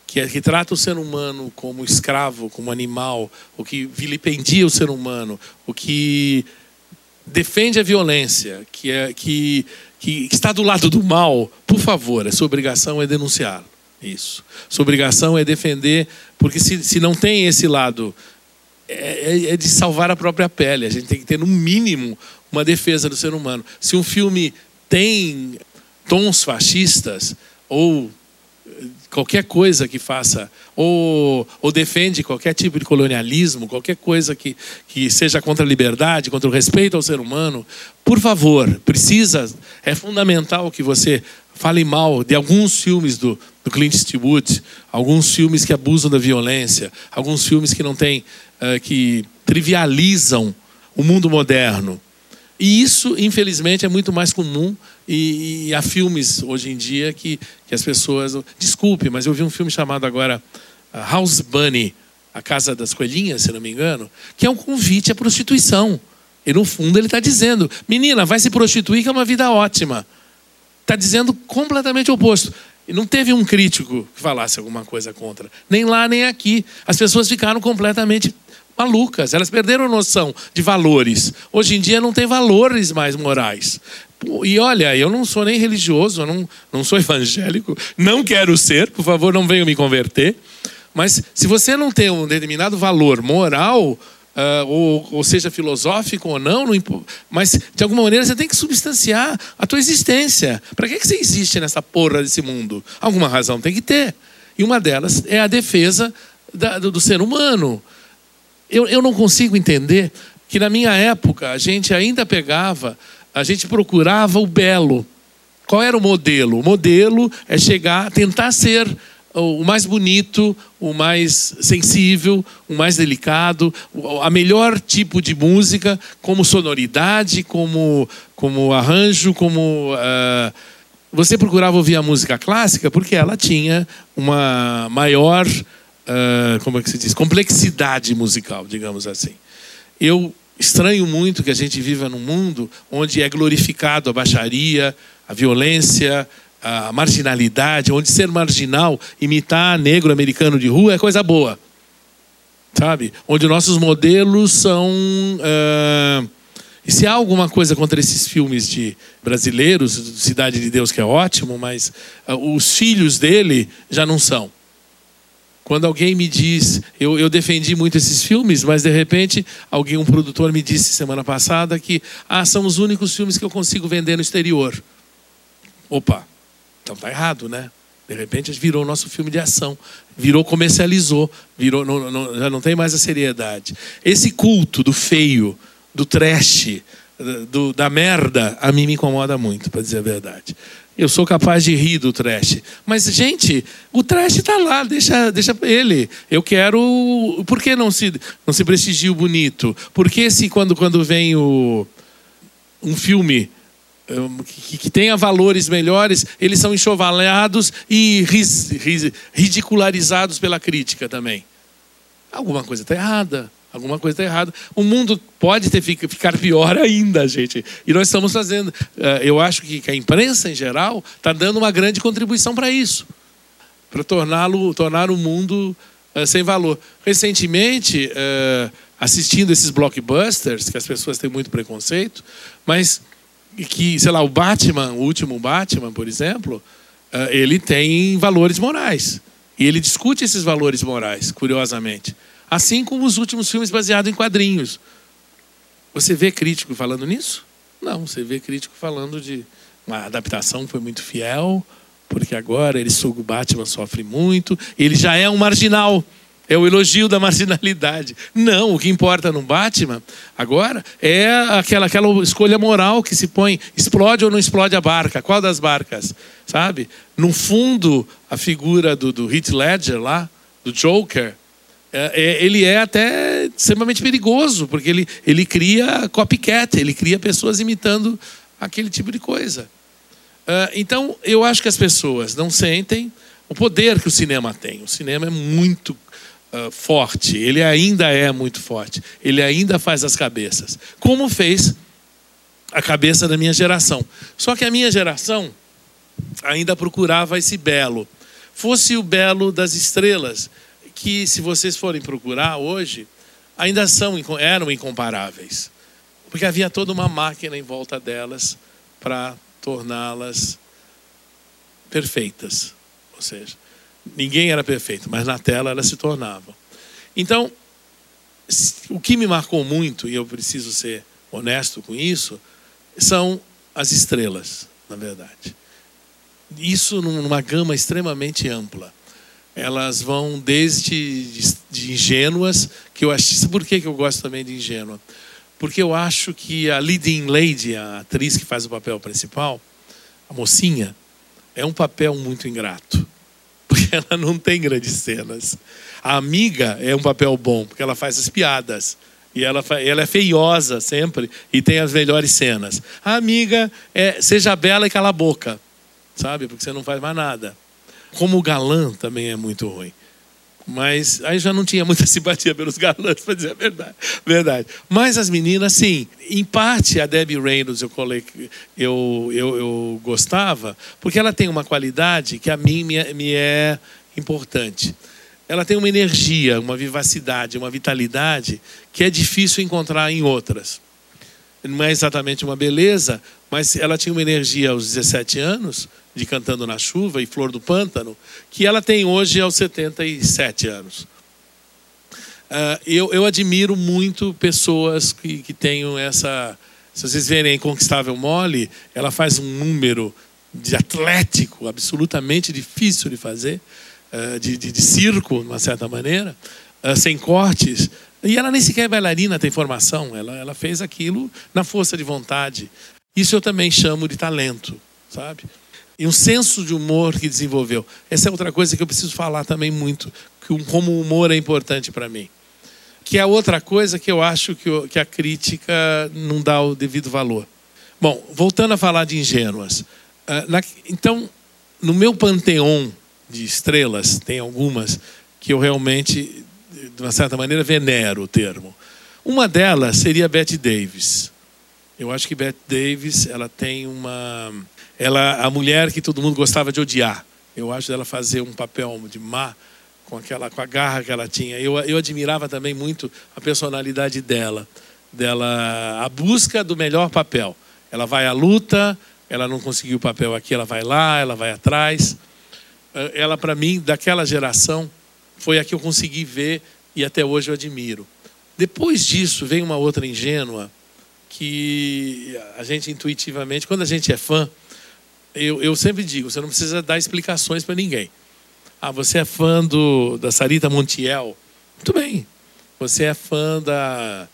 que, é, que trata o ser humano como escravo, como animal, o que vilipendia o ser humano, o que defende a violência, que, é, que, que está do lado do mal, por favor, a sua obrigação é denunciá-lo. Isso. Sua obrigação é defender, porque se, se não tem esse lado, é, é, é de salvar a própria pele. A gente tem que ter, no mínimo, uma defesa do ser humano. Se um filme tem tons fascistas ou qualquer coisa que faça, ou, ou defende qualquer tipo de colonialismo, qualquer coisa que, que seja contra a liberdade, contra o respeito ao ser humano, por favor, precisa, é fundamental que você fale mal de alguns filmes do, do Clint Eastwood, alguns filmes que abusam da violência, alguns filmes que não têm, uh, que trivializam o mundo moderno. E isso, infelizmente, é muito mais comum e, e, há filmes hoje em dia que, que as pessoas. Desculpe, mas eu vi um filme chamado agora uh, House Bunny, A Casa das Coelhinhas, se não me engano, que é um convite à prostituição. E no fundo ele está dizendo: menina, vai se prostituir que é uma vida ótima. Está dizendo completamente o oposto. E não teve um crítico que falasse alguma coisa contra. Nem lá, nem aqui. As pessoas ficaram completamente malucas, elas perderam noção de valores. Hoje em dia não tem valores mais morais. E olha, eu não sou nem religioso, eu não, não sou <laughs> evangélico, não quero ser, por favor, não venham me converter. Mas se você não tem um determinado valor moral, uh, ou, ou, seja filosófico ou não, não, mas de alguma maneira você tem que substanciar a tua existência. Para que, que você existe nessa porra desse mundo? Alguma razão tem que ter. E uma delas é a defesa da, do, do ser humano. Eu, eu não consigo entender que na minha época a gente ainda pegava, a gente procurava o belo. Qual era o modelo? O modelo é chegar, tentar ser o mais bonito, o mais sensível, o mais delicado, a melhor tipo de música, como sonoridade, como, como arranjo, como. Uh, você procurava ouvir a música clássica porque ela tinha uma maior uh, como é que se diz, complexidade musical, digamos assim. Eu estranho muito que a gente viva num mundo onde é glorificado a baixaria, a violência, a marginalidade, onde ser marginal, imitar negro americano de rua é coisa boa. Sabe? Onde nossos modelos são. Uh, e se há alguma coisa contra esses filmes de brasileiros, Cidade de Deus, que é ótimo, mas uh, os filhos dele já não são. Quando alguém me diz, eu, eu, defendi muito esses filmes, mas de repente alguém, um produtor me disse semana passada que ah, são os únicos filmes que eu consigo vender no exterior. Opa, então tá errado, né? De repente virou nosso filme de ação, virou comercializou, virou não, não, já não tem mais a seriedade. Esse culto do feio, do trash, do, da merda, a mim me incomoda muito, para dizer a verdade. Eu sou capaz de rir do trash. Mas, gente, o trash está lá, deixa, deixa ele. Eu quero. Por que não se, não se prestigia o bonito? Por que se quando, quando vem o, um filme um, que, que, tenha valores melhores, eles são enxovalhados e ris, ris, ridicularizados pela crítica também? Alguma coisa está errada. Alguma coisa está errada. O mundo pode ter, ficar pior ainda, gente. E nós estamos fazendo. Eh, eu acho que a imprensa, em geral, está dando uma grande contribuição para isso. para torná-lo tornar o mundo uh, sem valor. Recentemente, uh, assistindo esses blockbusters, que as pessoas têm muito preconceito, mas que, sei lá, o Batman, o último Batman, por exemplo, ele tem valores morais. E ele discute esses valores morais, curiosamente. Assim como os últimos filmes baseados em quadrinhos. Você vê crítico falando nisso? Não, você vê crítico falando de uma adaptação foi muito fiel, porque agora ele o Batman sofre muito, ele já é um marginal. É o elogio da marginalidade. Não, o que importa no Batman agora é aquela, aquela escolha moral que se põe: explode ou não explode a barca? Qual das barcas? Sabe? No fundo, a figura do, do Heath Ledger lá, do Joker, ele é até extremamente perigoso, porque ele, ele cria copycat, ele cria pessoas imitando aquele tipo de coisa. Uh, então, eu acho que as pessoas não sentem o poder que o cinema tem. O cinema é muito forte, ele ainda é muito forte, ele ainda faz as cabeças, como fez a cabeça da minha geração. Só que a minha geração ainda procurava esse belo, fosse o belo das estrelas, que se vocês forem procurar hoje, ainda são eram incomparáveis, porque havia toda uma máquina em volta delas para torná-las perfeitas. Ou seja, ninguém era perfeito, mas na tela elas se tornavam. Então, o que me marcou muito, e eu preciso ser honesto com isso, são as estrelas, na verdade. Isso numa gama extremamente ampla. Elas vão desde de ingênuas, que eu acho. Por que eu gosto também de ingênua? porque eu acho que a leading lady, a atriz que faz o papel principal, a mocinha, é um papel muito ingrato, <laughs> porque ela não tem grandes cenas. A amiga é um papel bom, porque ela faz as piadas. E ela, ela é feiosa sempre e tem as melhores cenas. A amiga é seja bela e cala a boca, sabe? Porque você não faz mais nada. Como o galã também é muito ruim. Mas aí já não tinha muita <laughs> simpatia pelos galãs, para dizer a verdade. verdade. Mas as meninas, sim. Em parte, a Debbie Reynolds eu, eu, eu, eu gostava, porque ela tem uma qualidade que a mim me, me é importante. Ela tem uma energia, uma vivacidade, uma vitalidade que é difícil encontrar em outras. Não é exatamente uma beleza, mas ela tinha uma energia aos 17 anos de Cantando na Chuva e Flor do Pântano, que ela tem hoje aos 77 anos. Uh, eu, eu, admiro muito pessoas que, que tenham essa. Se vocês verem a Inconquistável Mole, ela faz um número de atlético absolutamente difícil de fazer, uh, de, de, de, circo, de uma certa maneira, uh, sem cortes. E ela nem sequer é bailarina, tem formação, ela, ela fez aquilo na força de vontade. Isso eu também chamo de talento, sabe? E um senso de humor que desenvolveu. Essa é outra coisa que eu preciso falar também muito, como o humor é importante para mim. Que é outra coisa que eu acho que, a crítica não dá o devido valor. Bom, voltando a falar de ingênuas. Ah, então, no meu panteão de estrelas, tem algumas que eu realmente, de uma certa maneira, venero o termo. Uma delas seria Bette Davis. Eu acho que Bette Davis ela tem uma ela a mulher que todo mundo gostava de odiar. Eu acho dela fazer um papel de má com aquela com a garra que ela tinha. Eu, eu admirava também muito a personalidade dela, dela a busca do melhor papel. Ela vai à luta, ela não conseguiu o papel aqui, ela vai lá, ela vai atrás. Eh, ela para mim daquela geração foi a que eu consegui ver e até hoje eu admiro. Depois disso vem uma outra ingênua que a gente intuitivamente, quando a gente é fã, eu, eu sempre digo, você não precisa dar explicações para ninguém. Ah, você é fã do, da Sarita Montiel? Muito bem. Você é fã da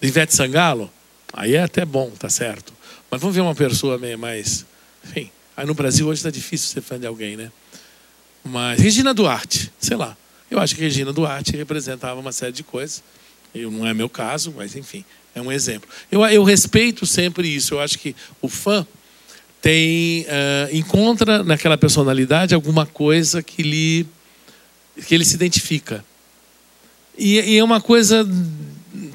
Ivete Sangalo? Aí é até bom, tá certo. Mas vamos ver uma pessoa mais. Enfim, aí no Brasil hoje está difícil ser fã de alguém, né? Mas Regina Duarte, sei lá. Eu acho que Regina Duarte representava uma série de coisas. Eu, não é meu caso, mas enfim, é um exemplo. Eu, eu respeito sempre isso. Eu acho que o fã tem uh, encontra naquela personalidade alguma coisa que lhe que ele se identifica. E, e, é uma coisa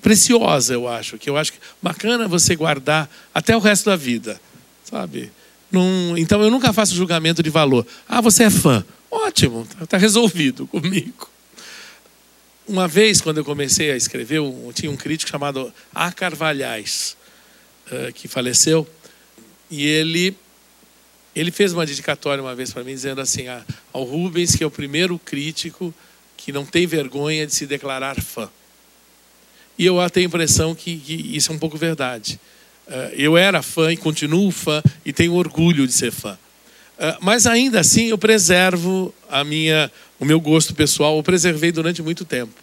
preciosa eu acho que eu acho que bacana você guardar até o resto da vida sabe? Num, então eu nunca faço julgamento de valor. Ah você é fã. Ótimo, está tá resolvido <laughs> comigo. Uma vez, quando eu comecei a escrever, eu tinha um crítico chamado A. Carvalhais, eh, que faleceu, e ele, ele fez uma dedicatória uma vez para mim, dizendo assim: ah, ao Rubens, que é o primeiro crítico que não tem vergonha de se declarar fã. E eu tenho a impressão que, que isso é um pouco verdade. Eh, eu era fã e continuo fã e tenho orgulho de ser fã. Eh, mas ainda assim eu preservo a minha, o meu gosto pessoal, eu preservei durante muito tempo.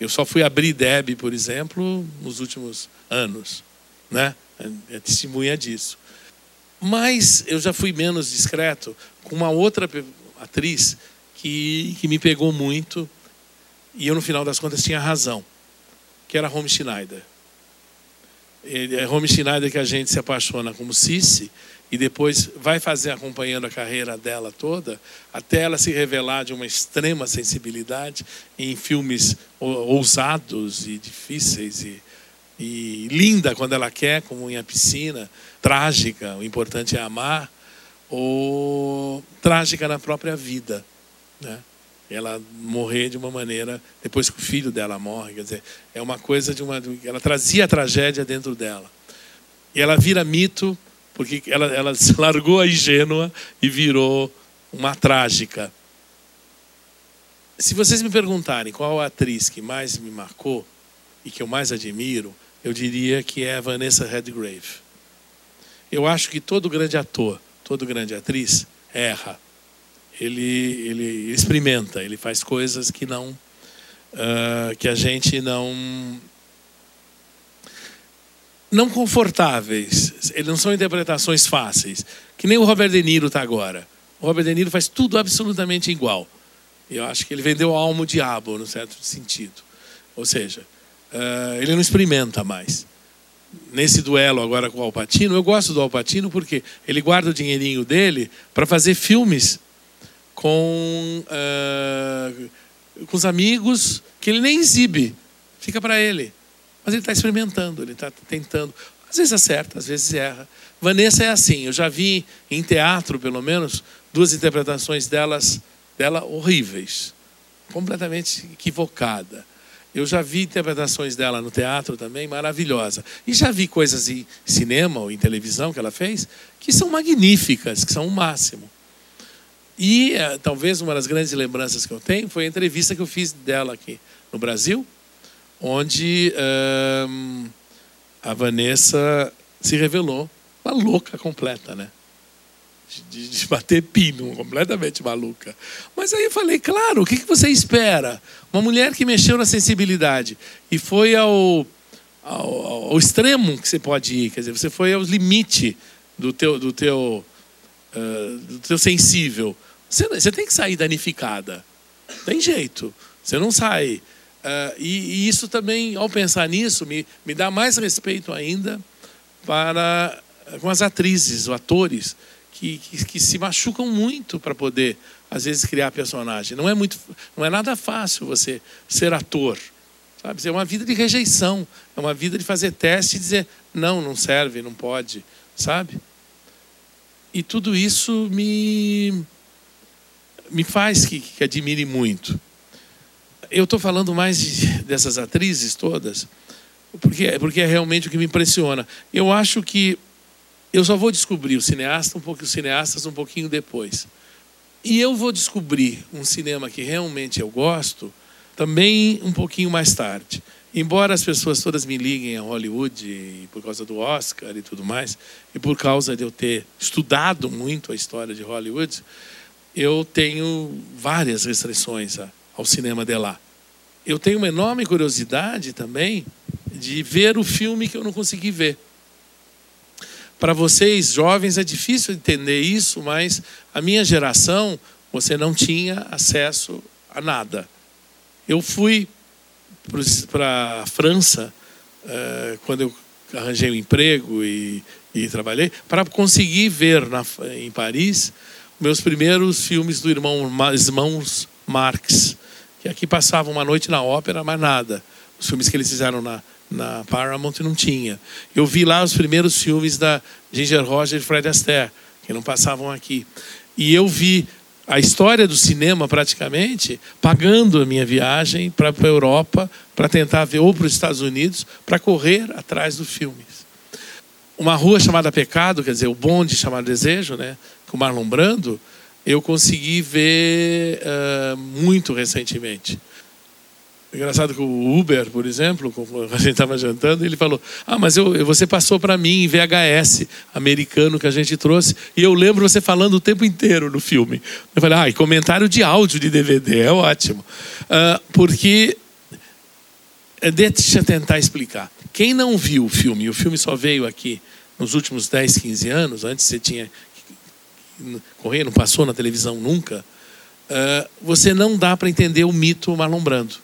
Eu só fui abrir Deb, por exemplo, nos últimos anos, né? É, é testemunha disso. Mas eu já fui menos discreto com uma outra atriz que, que me pegou muito e eu no final das contas tinha razão, que era Home Schneider. Ele, é Home Schneider que a gente se apaixona como Cici e depois vai fazer acompanhando a carreira dela toda, até ela se revelar de uma extrema sensibilidade em filmes ousados e difíceis e, e linda quando ela quer, como em A Piscina, trágica, o importante é amar, ou trágica na própria vida, né? Ela morrer de uma maneira depois que o filho dela morre, quer dizer, é uma coisa de uma, ela trazia a tragédia dentro dela. E ela vira mito porque ela, ela <laughs> se largou a ingênua e virou uma trágica. Se vocês me perguntarem qual a atriz que mais me marcou e que eu mais admiro, eu diria que é a Vanessa Redgrave. Eu acho que todo grande ator, todo grande atriz erra. Ele, ele, experimenta, ele faz coisas que não uh, que a gente não não confortáveis. Eles não são interpretações fáceis. Que nem o Robert De Niro está agora. O Robert De Niro faz tudo absolutamente igual. Eu acho que ele vendeu a alma ao diabo, no certo sentido. Ou seja, uh, ele não experimenta mais. Nesse duelo agora com o Alpatino, eu gosto do Alpatino porque ele guarda o dinheirinho dele para fazer filmes com, uh, com os amigos que ele nem exibe. Fica para ele. Mas ele está experimentando, ele está tentando. Às vezes acerta, às vezes erra. Vanessa é assim, eu já vi em teatro, pelo menos, duas interpretações delas, dela horríveis, completamente equivocada. Eu já vi interpretações dela no teatro também, maravilhosa. E já vi coisas em cinema ou em televisão que ela fez que são magníficas, que são o máximo. E eh, talvez uma das grandes lembranças que eu tenho foi a entrevista que eu fiz dela aqui no Brasil, onde um, a Vanessa se revelou uma louca completa, né? De, de, bater pino, completamente maluca. Mas aí eu falei, claro, o que, que você espera? Uma mulher que mexeu na sensibilidade e foi ao, ao, ao extremo que você pode ir, quer dizer, você foi ao limite do teu, do teu, uh, do teu sensível. Você, você tem que sair danificada. Tem jeito. Você não sai Uh, e, e, isso também, ao pensar nisso, me, me dá mais respeito ainda para com as atrizes, os atores, que, que, que se machucam muito para poder, às vezes, criar personagem. Não é, muito, não é nada fácil você ser ator. Sabe? É uma vida de rejeição, é uma vida de fazer teste e dizer, não, não serve, não pode, sabe? E tudo isso me, me faz que, que admire muito eu estou falando mais de, dessas atrizes todas, porque, porque é realmente o que me impressiona. Eu acho que eu só vou descobrir o cineasta um pouco, os cineastas um pouquinho depois. E eu vou descobrir um cinema que realmente eu gosto também um pouquinho mais tarde. Embora as pessoas todas me liguem a Hollywood por causa do Oscar e tudo mais, e por causa de eu ter estudado muito a história de Hollywood, eu tenho várias restrições ao cinema de lá. Eu tenho uma enorme curiosidade também de ver o filme que eu não consegui ver. Para vocês jovens é difícil entender isso, mas a minha geração você não tinha acesso a nada. Eu fui para a França uh, quando eu arranjei um emprego e, e trabalhei para conseguir ver na, em Paris meus primeiros filmes do irmão irmãos Marx que aqui passavam uma noite na ópera, mas nada. Os filmes que eles fizeram na, na Paramount não tinha. Eu vi lá os primeiros filmes da Ginger Roger e Fred Astaire, que não passavam aqui. E eu vi a história do cinema praticamente pagando a minha viagem para a Europa para tentar ver ou para os Estados Unidos para correr atrás dos filmes. Uma rua chamada Pecado, quer dizer, o bonde chamado Desejo, né, com Marlon Brando, eu consegui ver uh, muito recentemente. Engraçado que o Uber, por exemplo, a gente estava jantando, ele falou: Ah, mas eu, você passou para mim em VHS americano que a gente trouxe, e eu lembro você falando o tempo inteiro no filme. Eu falei: Ah, e comentário de áudio de DVD, é ótimo. Uh, porque. Eh, deixa eu tentar explicar. Quem não viu o filme, o filme só veio aqui nos últimos 10, 15 anos, antes você tinha. Correr, não passou na televisão nunca. Uh, você não dá para entender o mito Marlon Brando.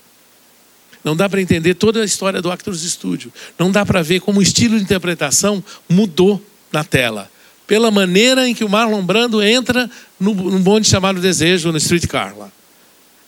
Não dá para entender toda a história do Actors Studio. Não dá para ver como o estilo de interpretação mudou na tela. Pela maneira em que o Marlon Brando entra no, no bonde chamado Desejo, no Streetcar lá.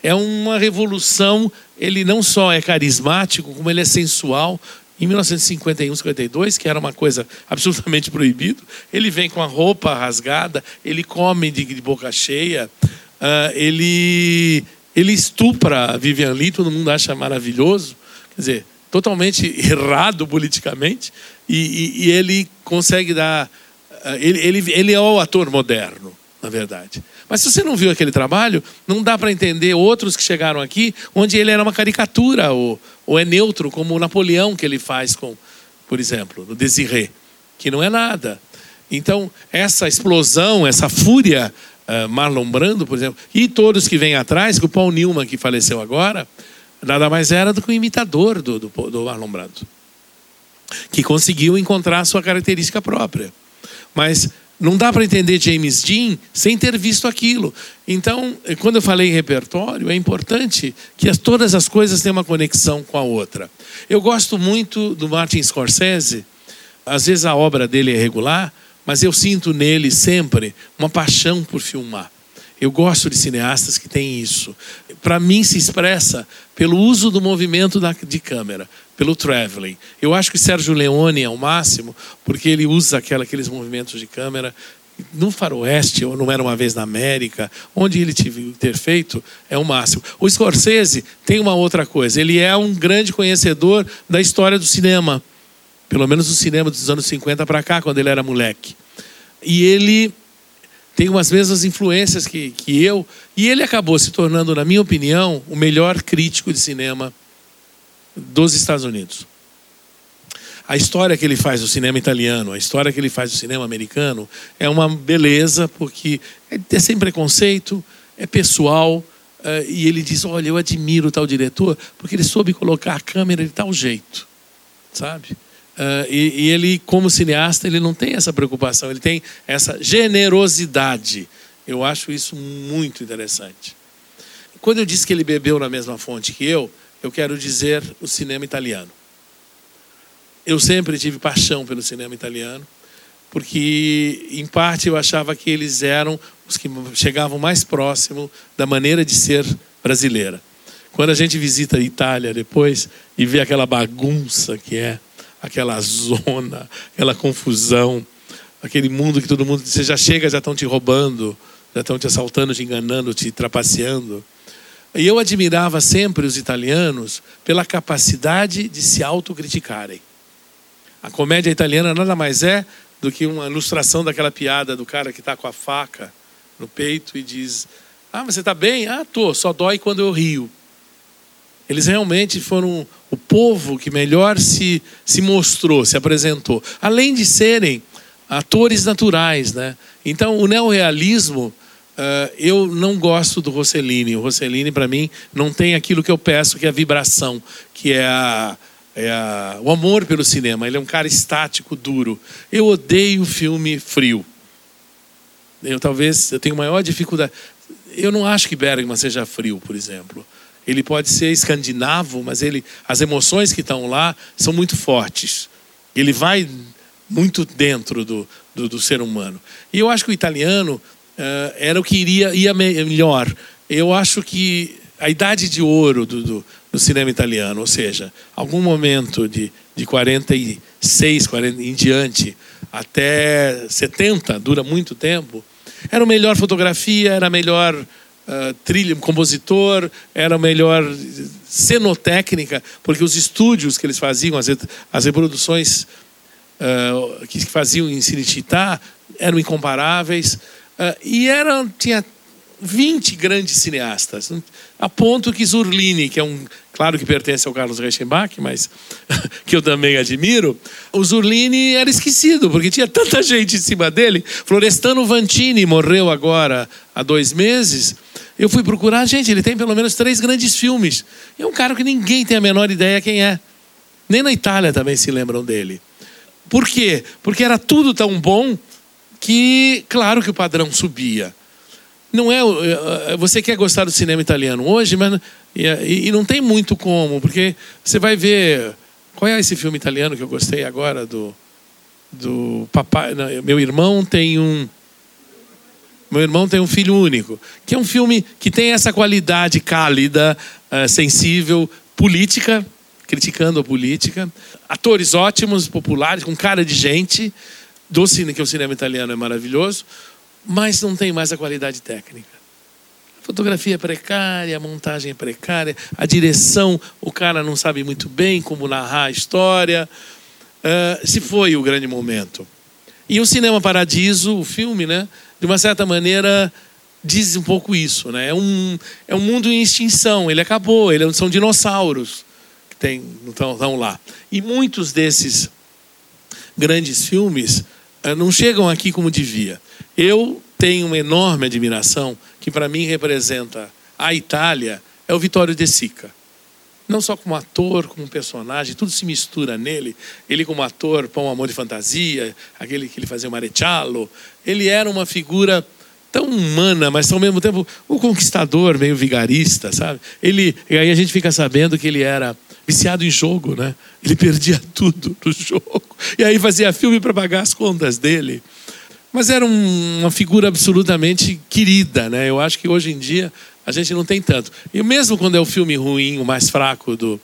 É uma revolução. Ele não só é carismático, como ele é sensual. Em 1951, 52, que era uma coisa absolutamente <laughs> proibida, ele vem com a roupa rasgada, ele come de, boca cheia, uh, ele ele estupra Vivian Lee, todo mundo acha maravilhoso, quer dizer, totalmente <laughs> errado politicamente, e, e, e ele consegue dar. Eh, ele, ele, ele é o ator moderno, na verdade. Mas se você não viu aquele trabalho, não dá para entender outros que chegaram aqui, onde ele era uma caricatura, ou, ou é neutro, como o Napoleão que ele faz com, por exemplo, no Desiré, que não é nada. Então, essa explosão, essa fúria uh, Marlon Brando, por exemplo, e todos que vêm atrás, que o Paul Newman, que faleceu agora, nada mais era do que um imitador do, do, do Marlon Brando, que conseguiu encontrar sua característica própria. Mas não dá para entender James Dean sem ter visto aquilo. Então, quando eu falei em repertório, é importante que as, todas as coisas tenham uma conexão com a outra. Eu gosto muito do Martin Scorsese. Às vezes a obra dele é regular, mas eu sinto nele sempre uma paixão por filmar. Eu gosto de cineastas que têm isso. Para mim, se expressa pelo uso do movimento de câmera, pelo traveling. Eu acho que Sérgio Leone é o máximo, porque ele usa aquela, aqueles movimentos de câmera. No Faroeste, ou não era uma vez na América, onde ele tive ter feito, é o máximo. O Scorsese tem uma outra coisa. Ele é um grande conhecedor da história do cinema pelo menos no cinema dos anos 50 para cá, quando ele era moleque. E ele tem umas mesmas influências que, que eu, e ele acabou se tornando, na minha opinião, o melhor crítico de cinema dos Estados Unidos. A história que ele faz do cinema italiano, a história que ele faz do cinema americano, é uma beleza, porque é sem preconceito, é pessoal, eh, e ele diz: Olha, eu admiro tal diretor, porque ele soube colocar a câmera de tal jeito, sabe? Uh, e, e, ele, como cineasta, ele não tem essa preocupação, ele tem essa generosidade. Eu acho isso muito interessante. Quando eu disse que ele bebeu na mesma fonte que eu, eu quero dizer o cinema italiano. Eu sempre tive paixão pelo cinema italiano, porque, em parte, eu achava que eles eram os que chegavam mais próximo da maneira de ser brasileira. Quando a gente visita a Itália depois e vê aquela bagunça que é, aquela zona, aquela confusão, aquele mundo que todo mundo, você já chega, já estão te roubando, já estão te assaltando, te enganando, te trapaceando. E eu admirava sempre os italianos pela capacidade de se autocriticarem. A comédia italiana nada mais é do que uma ilustração daquela piada do cara que está com a faca no peito e diz: Ah, mas você está bem? Ah, tô, só dói quando eu rio. Eles realmente foram o povo que melhor se, se mostrou, se apresentou. Além de serem atores naturais. Né? Então, o neorrealismo, uh, eu não gosto do Rossellini. O Rossellini, para mim, não tem aquilo que eu peço, que é a vibração, que é, a, é a, o amor pelo cinema. Ele é um cara estático, duro. Eu odeio filme frio. Eu talvez eu tenho maior dificuldade. Eu não acho que Bergman seja frio, por exemplo. Ele pode ser escandinavo, mas ele, as emoções que estão lá são muito fortes. Ele vai muito dentro do, do, do ser humano. E eu acho que o italiano uh, era o que iria, ia melhor. Eu acho que a idade de ouro do, do, do, cinema italiano, ou seja, algum momento de, de 46, 40 em diante, até 70, dura muito tempo, Era o melhor fotografia, era a melhor uh, trilha, compositor, era melhor cenotécnica, porque os estúdios que eles faziam, as, as reproduções uh, que faziam em Cinecittà eram incomparáveis. Uh, e era, tinha 20 grandes cineastas, a ponto que Zurlini, que é um, claro que pertence ao Carlos Reichenbach, mas <laughs> que eu também admiro, o Zurlini era esquecido, porque tinha tanta gente em cima dele. Florestano Vantini morreu agora há dois meses. Eu fui procurar, gente, ele tem pelo menos três grandes filmes. é um cara que ninguém tem a menor ideia quem é. Nem na Itália também se lembram dele. Por quê? Porque era tudo tão bom que, claro que o padrão subia. Não é, é, é você quer gostar do cinema italiano hoje, mas e, e não tem muito como, porque você vai ver qual é esse filme italiano que eu gostei agora do do papai, não, meu irmão tem um meu irmão tem um filho único, que é um filme que tem essa qualidade cálida, uh, sensível, política, criticando a política, atores ótimos, populares, com cara de gente, do cine, que o cinema italiano é maravilhoso, mas não tem mais a qualidade técnica. A fotografia é precária, a montagem é precária, a direção, o cara não sabe muito bem como narrar a história. Uh, se foi o grande momento. E o Cinema Paradiso, o filme, né, de uma certa maneira, diz um pouco isso. Né? É, um, é um mundo em extinção, ele acabou, ele, são dinossauros que tem, estão, lá. E muitos desses grandes filmes uh, não chegam aqui como devia. Eu tenho uma enorme admiração, que para mim representa a Itália, é o Vittorio De Sica. Não só como ator, como personagem, tudo se mistura nele. Ele como ator, Pão Amor de Fantasia, aquele que ele fazia o Mareccialo. Ele era uma figura tão humana, mas ao mesmo tempo um conquistador, meio vigarista, sabe? Ele, e aí a gente fica sabendo que ele era viciado em jogo, né? Ele perdia <laughs> tudo no jogo. E aí fazia filme para pagar as contas dele. Mas era um, uma figura absolutamente querida, né? Eu acho que hoje em dia a gente não tem tanto. E mesmo quando é o filme ruim, o mais fraco do,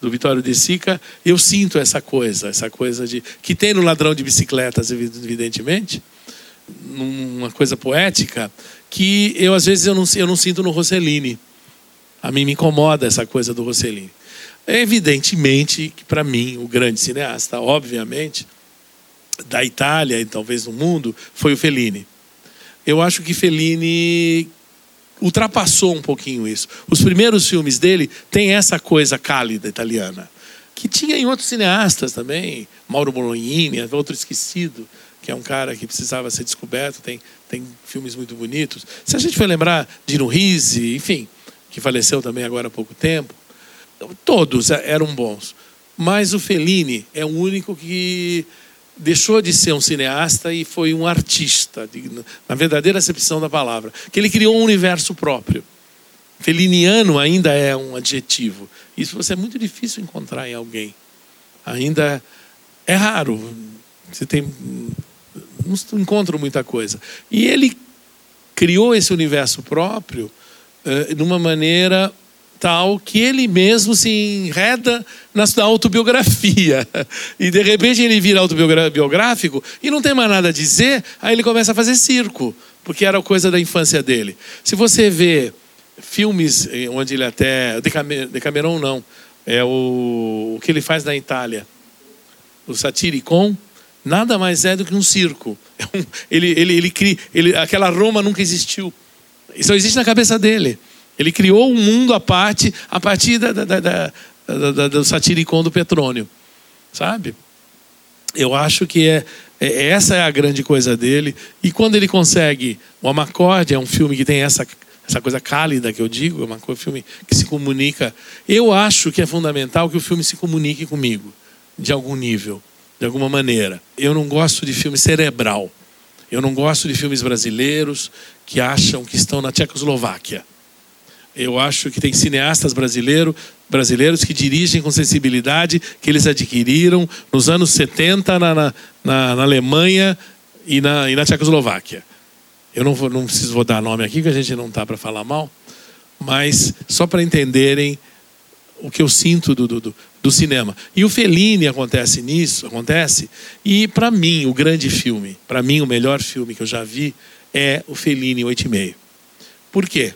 do Vitório de Sica, eu sinto essa coisa, essa coisa de que tem no Ladrão de Bicicletas, evidentemente, uma coisa poética que eu às vezes eu não, eu não sinto no Rossellini. A mim me incomoda essa coisa do Rossellini. Evidentemente que para mim o grande cineasta, obviamente, da Itália e talvez do mundo foi o Fellini. Eu acho que Fellini ultrapassou um pouquinho isso. Os primeiros filmes dele têm essa coisa cálida italiana, que tinha em outros cineastas também, Mauro Bolognini, outro esquecido, que é um cara que precisava ser descoberto, tem, tem filmes muito bonitos. Se a gente for lembrar de Risi, enfim, que faleceu também agora há pouco tempo, todos eram bons. Mas o Fellini é o único que deixou de ser um cineasta e foi um artista, na verdadeira acepção da palavra, que ele criou um universo próprio. Feliniano ainda é um adjetivo. Isso você é muito difícil encontrar em alguém. Ainda é raro. Você tem não encontro muita coisa. E ele criou esse universo próprio de uma maneira tal que ele mesmo se enreda na sua autobiografia. E de repente ele vira autobiográfico e não tem mais nada a dizer, aí ele começa a fazer circo, porque era coisa da infância dele. Se você vê filmes onde ele até. Decameron não, é o, o que ele faz na Itália, o Satiricon. Nada mais é do que um circo. É ele, ele, ele, cria, ele, aquela Roma nunca existiu. Isso existe na cabeça dele. Ele criou um mundo à parte a partir da, da, da, da do satiricon do Petrônio. Sabe? Eu acho que é, é, essa é a grande coisa dele. E quando ele consegue. O Amacorde é um filme que tem essa, essa coisa cálida que eu digo, é um filme que se comunica. Eu acho que é fundamental que o filme se comunique comigo, de algum nível, de alguma maneira. Eu não gosto de filme cerebral. Eu não gosto de filmes brasileiros que acham que estão na Tchecoslováquia. Eu acho que tem cineastas brasileiro, brasileiros que dirigem com sensibilidade que eles adquiriram nos anos 70 na, na, na, Alemanha e na, e na Tchecoslováquia. Eu não, vou, não preciso vou dar nome aqui, porque a gente não está para falar mal, mas só para entenderem o que eu sinto do, do, do, cinema. E o Fellini acontece nisso, acontece. E para mim, o grande filme, para mim, o melhor filme que eu já vi é o Fellini 8,5. Por quê?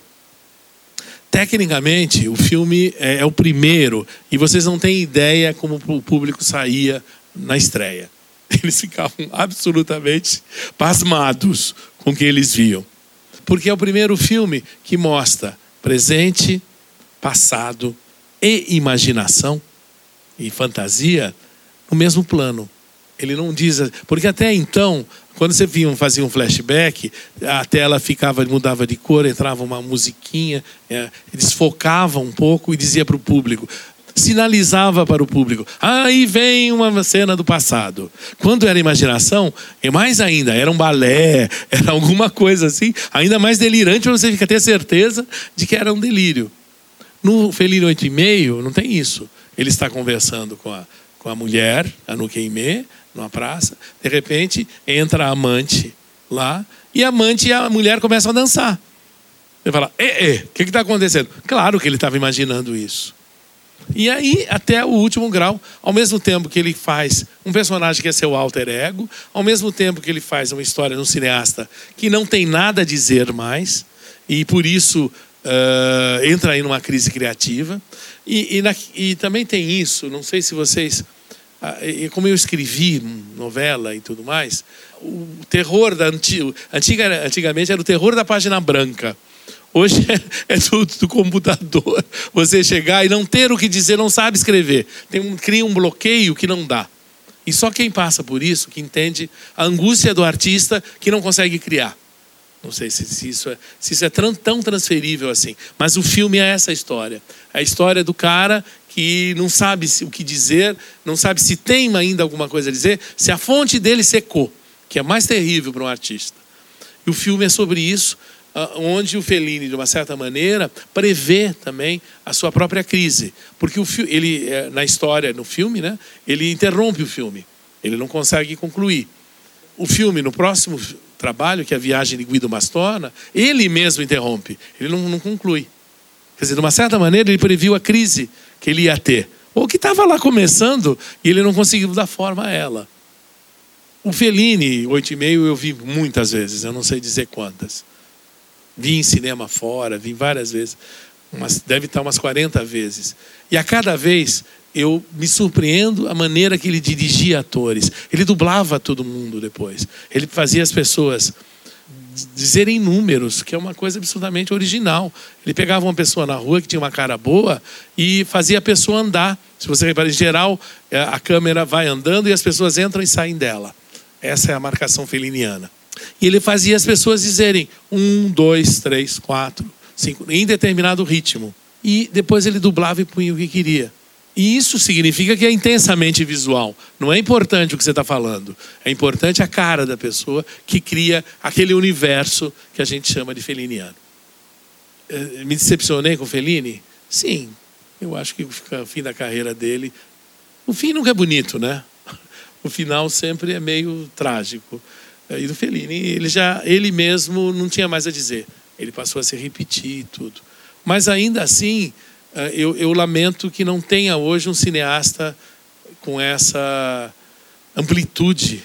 Tecnicamente, o filme é, é o primeiro e vocês não têm ideia como o público saía na estreia. <laughs> Eles ficavam absolutamente pasmados com o que eles viam. Porque é o primeiro filme que mostra presente, passado e imaginação e fantasia no mesmo plano. Ele não diz. Porque até então, quando você via, fazia um flashback, a tela ficava, mudava de cor, entrava uma musiquinha, é, eles focavam um pouco e dizia para o público. Sinalizava para o público. Aí vem uma cena do passado. Quando era imaginação, é mais ainda, era um balé, <laughs> era alguma coisa assim, ainda mais delirante, você ter certeza de que era um delírio. No Felino 8,5 não tem isso. Ele está conversando com a, com a mulher, a Nukeime, numa praça. De repente, entra a amante lá, e a amante e a mulher começam a dançar. Ele fala: é, é, o que está acontecendo? Claro que ele estava imaginando isso. E aí, até o último grau, ao mesmo tempo que ele faz um personagem que é seu alter ego, ao mesmo tempo que ele faz uma história num cineasta que não tem nada a dizer mais, e por isso uh, entra aí numa crise criativa. E, e, na, e também tem isso, não sei se vocês como eu escrevi novela e tudo mais, o terror da antiga, antigamente era o terror da página branca. Hoje <laughs> é, tudo do computador. Você chegar e não ter o que dizer, não sabe escrever. Tem um, cria um bloqueio que não dá. E só quem passa por isso que entende a angústia do artista que não consegue criar. Não sei se, se isso é, se isso é tão transferível assim. Mas o filme é essa história. É a história do cara que não sabe o que dizer, não sabe se tem ainda alguma coisa a dizer, se a fonte dele secou, que é mais terrível para um artista. E o filme é sobre isso, ah, onde o Fellini, de uma certa maneira, prevê também a sua própria crise. Porque o ele, é, na história, no filme, né, ele interrompe o filme. Ele não consegue concluir. O filme, no próximo trabalho, que é a viagem de Guido Mastorna, ele mesmo interrompe, ele não, não conclui. Quer dizer, de uma certa maneira, ele previu a crise que ele ia ter, ou que estava lá começando e ele não conseguiu dar forma a ela. O Fellini, oito e meio, eu vi muitas vezes, eu não sei dizer quantas. Vi em cinema fora, vi várias vezes, umas, deve estar umas 40 vezes. E a cada vez eu me surpreendo a maneira que ele dirigia atores. Ele dublava todo mundo depois. Ele fazia as pessoas dizerem números, que é uma coisa absolutamente original. Ele pegava uma pessoa na rua que tinha uma cara boa e fazia a pessoa andar. Se você reparar, em geral, é, a câmera vai andando e as pessoas entram e saem dela. Essa é a marcação feliniana. E ele fazia as pessoas dizerem um, dois, três, quatro, cinco, em determinado ritmo. E depois ele dublava e punha o que queria. E isso significa que é intensamente visual. Não é importante o que você está falando. É importante a cara da pessoa que cria aquele universo que a gente chama de feliniano. Eh, me decepcionei com Fellini? Sim. Eu acho que o fim da carreira dele. O fim nunca é bonito, né? O final sempre é meio trágico. Eh, e do Fellini, ele já, ele mesmo não tinha mais a dizer. Ele passou a se repetir e tudo. Mas ainda assim, eu, eu lamento que não tenha hoje um cineasta com essa amplitude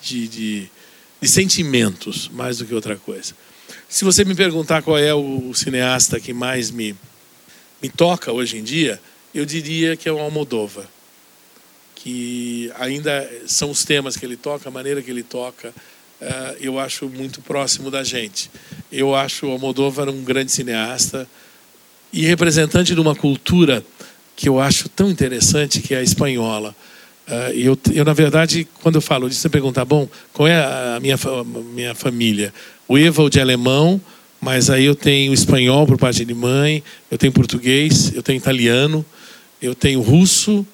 de, de, de, sentimentos, mais do que outra coisa. Se você me perguntar qual é o cineasta que mais me, me toca hoje em dia, eu diria que é o Almodóvar. Que ainda são os temas que ele toca, a maneira que ele toca, uh, eu acho muito próximo da gente. Eu acho o Almodóvar um grande cineasta, e representante de uma cultura que eu acho tão interessante, que é a espanhola. Uh, eu, eu, na verdade, quando eu falo disso, você pergunta, bom, qual é a minha, minha família? O Eva de alemão, mas aí eu tenho espanhol por parte de mãe, eu tenho português, eu tenho italiano, eu tenho russo,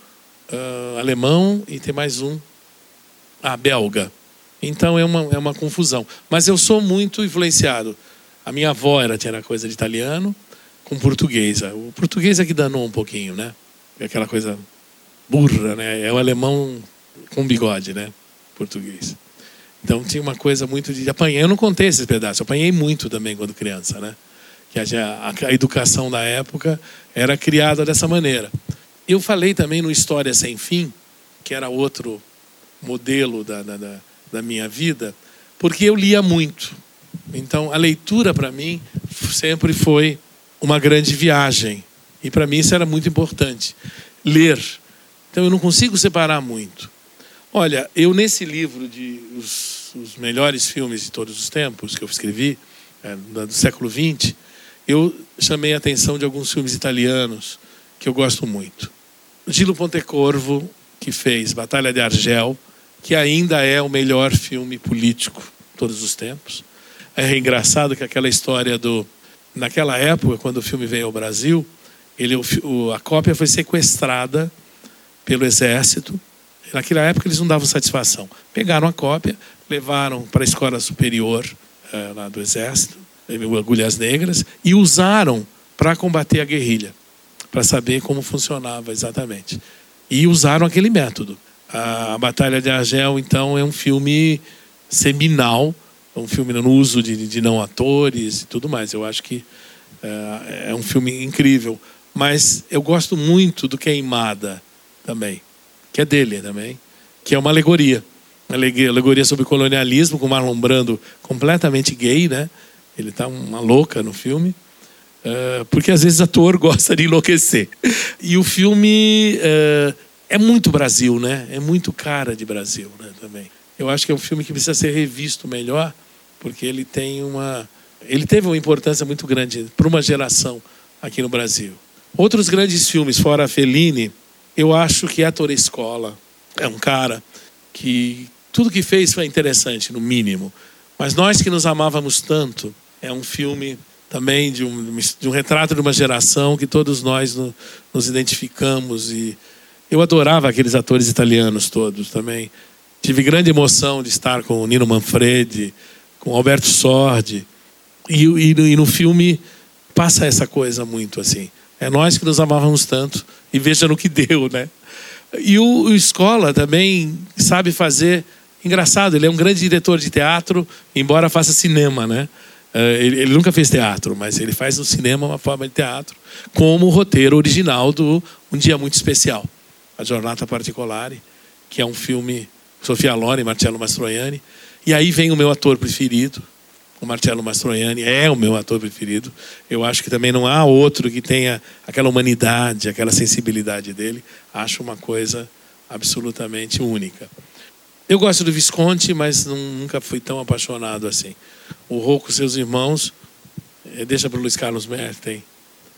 uh, alemão e tem mais um, ah, belga. Então é uma, é uma confusão. Mas eu sou muito influenciado. A minha avó era, tinha coisa de italiano, com português. O português é que danou um pouquinho, né? É aquela coisa burra, né? É o alemão com bigode, né? Português. Então tinha uma coisa muito de apanhar. Eu não contei esses pedaços, eu apanhei muito também quando criança, né? Que a, a educação da época era criada dessa maneira. Eu falei também no História Sem Fim, que era outro modelo da, da, da minha vida, porque eu lia muito. Então, a leitura para mim sempre foi uma grande viagem. E para mim isso era muito importante. Ler. Então, eu não consigo separar muito. Olha, eu nesse livro de os, os melhores filmes de todos os tempos que eu escrevi, é, do século XX, eu chamei a atenção de alguns filmes italianos que eu gosto muito. Gilo Pontecorvo, que fez Batalha de Argel, que ainda é o melhor filme político de todos os tempos. É engraçado que aquela história do. Naquela época, quando o filme veio ao Brasil, ele, o, a cópia foi sequestrada pelo exército. Naquela época eles não davam satisfação. Pegaram a cópia, levaram para a escola superior eh, lá do exército, agulhas negras, e usaram para combater a guerrilha, para saber como funcionava exatamente. E usaram aquele método. A, Batalha de Argel, então, é um filme seminal é um filme no uso de, de não atores e tudo mais. Eu acho que é, é um filme incrível. Mas eu gosto muito do Queimada também, que é dele também, que é uma alegoria. Uma alegoria sobre colonialismo, com Marlon Brando completamente gay, né? Ele tá uma louca no filme. Uh, porque às vezes ator <laughs> gosta de enlouquecer. E o filme uh, é muito Brasil, né? É muito cara de Brasil né, também. Eu acho que é um filme que precisa ser revisto melhor porque ele tem uma ele teve uma importância muito grande para uma geração aqui no Brasil. Outros grandes filmes fora Fellini, eu acho que a Torre Escola é um cara que tudo que fez foi interessante, no mínimo. Mas nós que nos amávamos tanto, é um filme também de um, de um retrato de uma geração que todos nós no, nos identificamos e eu adorava aqueles atores italianos todos também. Tive grande emoção de estar com o Nino Manfredi, com Alberto Sordi. E, e, e, no filme passa essa coisa muito assim. É nós que nos amávamos tanto e veja no que deu, né? E o, o Escola também sabe fazer. Engraçado, ele é um grande diretor de teatro, embora faça cinema, né? Eh, ele, ele, nunca fez teatro, mas ele faz no cinema uma forma de teatro, como o roteiro original do Um Dia Muito Especial, A Jornada Particolare, que é um filme Sofia Loren e Marcello Mastroianni, e aí vem o meu ator preferido, o Marcello Mastroianni é o meu ator preferido. Eu acho que também não há outro que tenha aquela humanidade, aquela sensibilidade dele. Acho uma coisa absolutamente única. Eu gosto do Visconti, mas nunca fui tão apaixonado assim. O Rocco e seus irmãos, eh, deixa para o Luiz Carlos Merten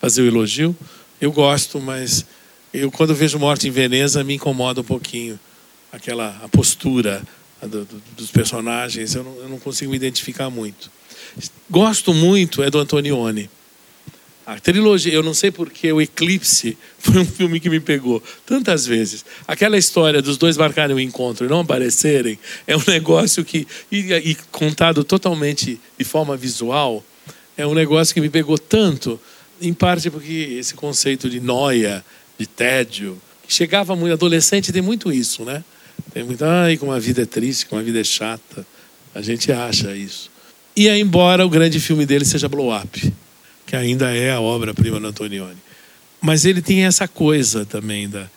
fazer o elogio. Eu gosto, mas eu quando vejo Morte em Veneza me incomoda um pouquinho aquela postura, do, do, dos personagens, eu não, eu não, consigo me identificar muito. Gosto muito é do Antonioni. A trilogia, eu não sei porque o Eclipse <laughs> foi um filme que me pegou tantas vezes. Aquela história dos dois marcarem o encontro e não aparecerem é um <laughs> negócio que, e, e contado totalmente de forma visual, é um negócio que me pegou tanto, em parte porque esse conceito de noia, de tédio, que chegava muito, adolescente tem muito isso, né? Tem muita, ai, como a vida é triste, como a vida é chata. A gente acha isso. E é embora o grande filme dele seja Blow Up, que ainda é a obra-prima do Antonioni. Mas ele tem essa coisa também da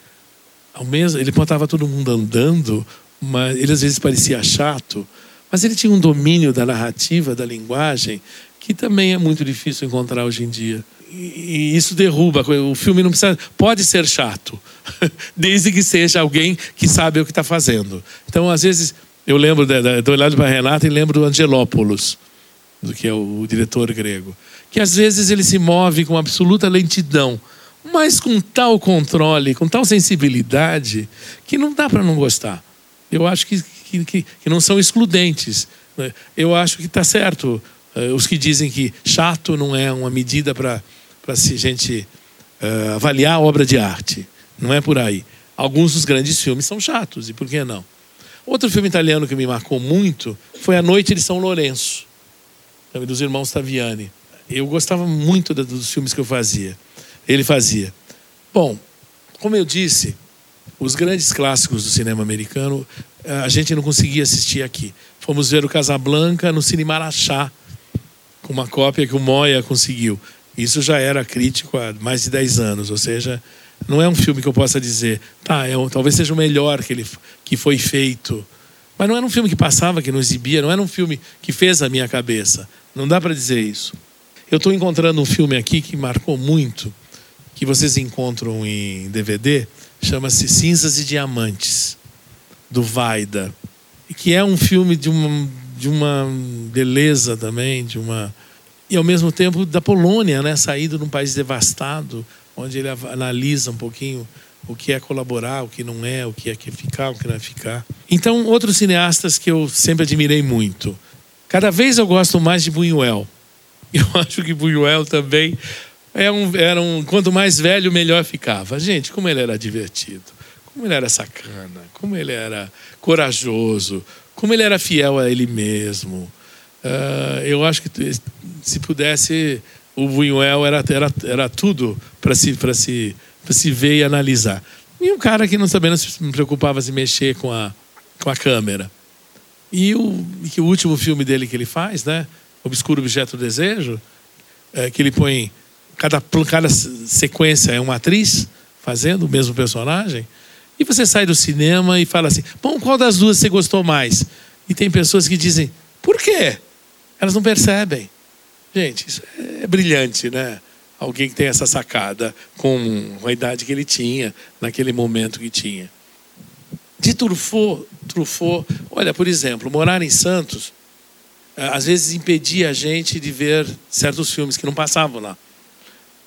ao mesmo, ele botava todo mundo andando, mas ele às vezes parecia chato, mas ele tinha um domínio da narrativa, da linguagem, que também é muito difícil encontrar hoje em dia e isso derruba. O filme não precisa. Pode ser chato, <laughs> desde que seja alguém que sabe o que está fazendo. Então, às vezes, eu lembro, estou olhando para a Renata e lembro do Angelópolis, do que é o, o diretor grego, que às vezes ele se move com absoluta lentidão, mas com tal controle, com tal sensibilidade, que não dá para não gostar. Eu acho que, que, que, que não são excludentes. Né? Eu acho que está certo. Eh, os que dizem que chato não é uma medida para para se gente uh, avaliar a obra de arte. Não é por aí. Alguns dos grandes filmes são chatos, e por que não? Outro filme italiano que me marcou muito foi A Noite de São Lourenço, dos irmãos Taviani. Eu gostava muito dos filmes que eu fazia. Ele fazia. Bom, como eu disse, os grandes clássicos do cinema americano a gente não conseguia assistir aqui. Fomos ver o Casablanca no Cine Marachá, com uma cópia que o Moya conseguiu. Isso já era crítico há mais de 10 anos, ou seja, não é um filme que eu possa dizer, tá, é, talvez seja o melhor que, ele, que foi feito. Mas não era um filme que passava, que não exibia, não era um filme que fez a minha cabeça. Não dá para dizer isso. Eu estou encontrando um filme aqui que marcou muito, que vocês encontram em DVD, chama-se Cinzas e Diamantes, do Vaida, que é um filme de uma, de uma beleza também, de uma e ao mesmo tempo da Polônia, né, saído num país devastado, onde ele analisa um pouquinho o que é colaborar, o que não é, o que é que ficar, o que não é ficar. Então, outros cineastas que eu sempre admirei muito. Cada vez eu gosto mais de Buñuel. <laughs> Eu acho que Buñuel também é um, era um. Quanto mais velho, melhor ficava. Gente, como ele era divertido, como ele era sacana, como ele era corajoso, como ele era fiel a ele mesmo. Uh, eu acho que se pudesse, o Buñuel era, era, era tudo para se, se, se ver e analisar. E um cara que não também não se preocupava em mexer com a, com a câmera. E o, que o último filme dele que ele faz, né? Obscuro Objeto do Desejo, é, que ele põe. Cada, cada sequência é uma atriz fazendo o mesmo personagem. E você sai do cinema e fala assim: bom, qual das duas você gostou mais? E tem pessoas que dizem: por quê? Elas não percebem. Gente, isso é brilhante, né? Alguém que tem essa sacada com a idade que ele tinha, naquele momento que tinha. De Truffaut, Truffaut, olha, por exemplo, morar em Santos, eh, às vezes impedia a gente de ver certos filmes que não passavam lá.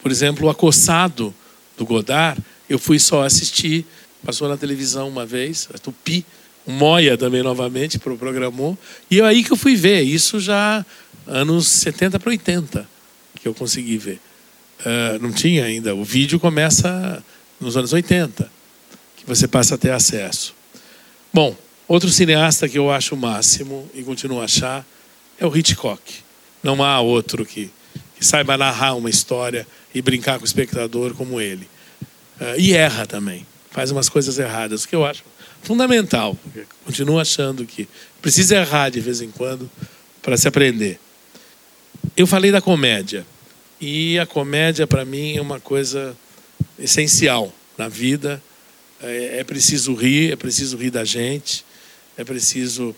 Por exemplo, O Acossado, do Godard, eu fui só assistir, passou na televisão uma vez, a Tupi, o Moia também novamente programou, e é aí que eu fui ver, isso já anos 70 para 80, que eu consegui ver. Uh, não tinha ainda, o vídeo começa nos anos 80, que você passa a ter acesso. Bom, outro cineasta que eu acho o máximo e continuo a achar é o Hitchcock. Não há outro que, que saiba narrar uma história e brincar com o espectador como ele. Uh, e erra também. Faz umas coisas erradas, que eu acho fundamental. Continuo achando que precisa errar de vez em quando para se aprender. Eu falei da comédia. E a comédia, para mim, é uma coisa essencial na vida é, é preciso rir, é preciso rir da gente, é preciso,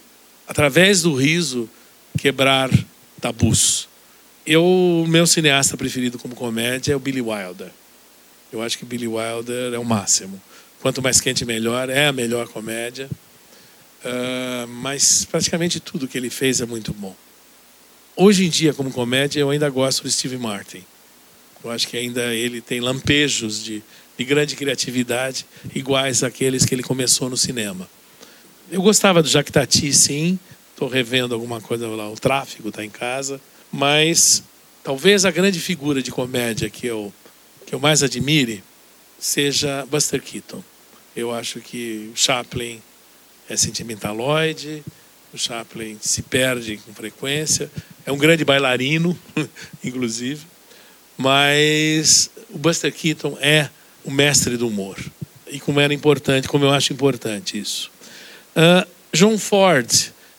através do riso, quebrar tabus. Eu, o meu cineasta preferido como comédia é o Billy Wilder. Eu acho que Billy Wilder é o máximo. Quanto mais quente, melhor. É a melhor comédia. Uh, mas praticamente tudo que ele fez é muito bom. Hoje em dia, como comédia, eu ainda gosto do Steve Martin. Eu acho que ainda ele tem lampejos de, de grande criatividade, iguais àqueles que ele começou no cinema. Eu gostava do Jacques Tati, sim. Estou revendo alguma coisa lá, o tráfico está em casa. Mas talvez a grande figura de comédia que eu, que eu mais admire seja Buster Keaton. Eu acho que o Chaplin é sentimentaloide, o Chaplin se perde com frequência, é um grande bailarino, <laughs> inclusive, mas o Buster Keaton é o mestre do humor. E como era importante, como eu acho importante isso. Uh, John Ford,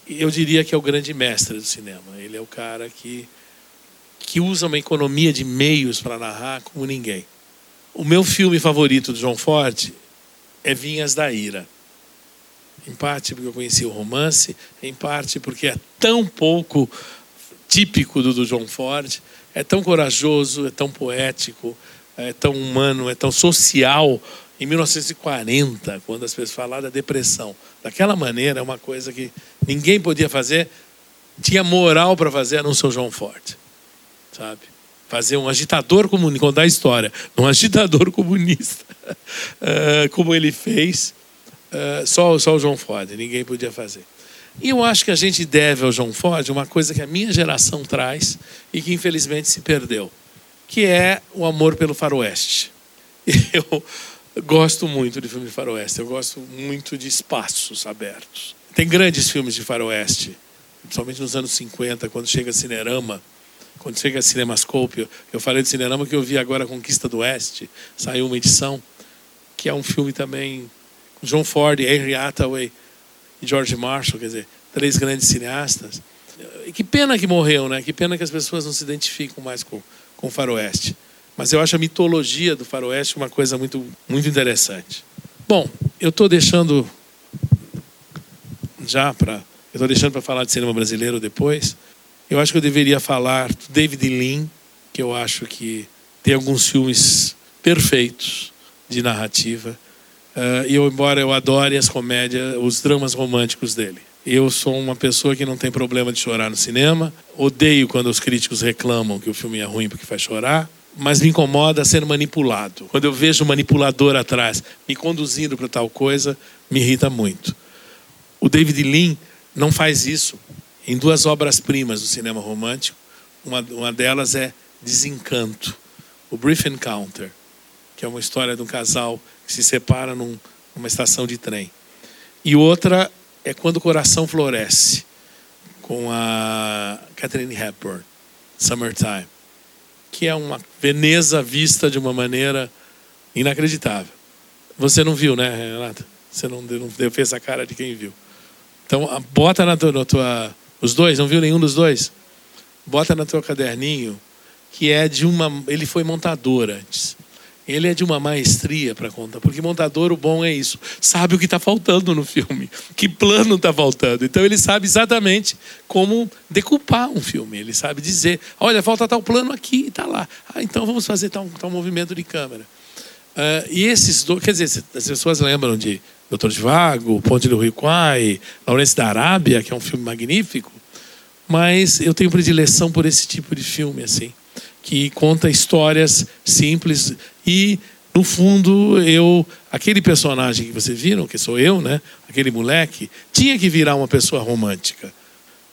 eu diria que é o grande mestre do cinema. Ele é o cara que, que usa uma economia de meios para narrar como ninguém. O meu filme favorito do John Ford é Vinhas da Ira. Em parte porque eu conheci o romance, em parte porque é tão pouco típico do, do John Ford, é tão corajoso, é tão poético, é tão humano, é tão social. Em 1940, quando as pessoas falaram da depressão, daquela maneira, é uma coisa que ninguém podia fazer, tinha moral para fazer, não ser o João sabe? Fazer um agitador comunista, contar a história, um agitador comunista, uh, <laughs> como ele fez, uh, só, só o João Ford, ninguém podia fazer. E eu acho que a gente deve ao João Ford uma coisa que a minha geração traz e que infelizmente se perdeu que é o amor pelo faroeste. <laughs> Eu gosto muito de filme de faroeste, eu gosto muito de espaços abertos. Tem grandes filmes de faroeste, principalmente nos anos 50, quando chega Cinerama, quando chega Cinemascope. Eu falei de Cinerama que eu vi agora Conquista do Oeste, saiu uma edição, que é um filme também John Ford, Henry Hathaway e George Marshall, quer dizer, três grandes cineastas. E que pena que morreu, né? Que pena que as pessoas não se identificam mais com com o faroeste. Mas eu acho a mitologia do faroeste uma coisa muito, muito interessante. Bom, eu estou deixando já para... Eu estou deixando para falar de cinema brasileiro depois. Eu acho que eu deveria falar do David Lean, que eu acho que tem alguns filmes perfeitos de narrativa. Uh, eu, embora eu adore as comédias, os dramas românticos dele. Eu sou uma pessoa que não tem problema de chorar no cinema. Odeio quando os críticos reclamam que o filme é ruim porque faz chorar. Mas me incomoda ser manipulado. Quando eu vejo o manipulador atrás me conduzindo para tal coisa, me irrita muito. O David Lean não faz isso em duas obras-primas do cinema romântico. Uma, uma delas é Desencanto, o Brief Encounter, que é uma história de um casal que se separa num, numa estação de trem. E outra é Quando o Coração Floresce, com a Catherine Hepburn, Summertime, que é uma Veneza vista de uma maneira inacreditável. Você não viu, né, Renata? Você não, não fez a cara de quem viu. Então, bota na tua, na tua, Os dois, não viu nenhum dos dois? Bota na tua caderninho, que é de uma. Ele foi montador antes. Ele é de uma maestria para contar, porque montador o bom é isso, sabe o que está faltando no filme, que plano está faltando. Então ele sabe exatamente como decupar um filme. Ele sabe dizer, olha, falta tal plano aqui está lá. Ah, então vamos fazer tal, tal movimento de câmera. Uh, e esses dois, quer dizer, as pessoas lembram de Doutor de Vago, Ponte do Rio Quai, Laurence da Arábia, que é um filme magnífico, mas eu tenho predileção por esse tipo de filme assim que conta histórias simples e no fundo eu aquele personagem que vocês viram que sou eu né aquele moleque tinha que virar uma pessoa romântica.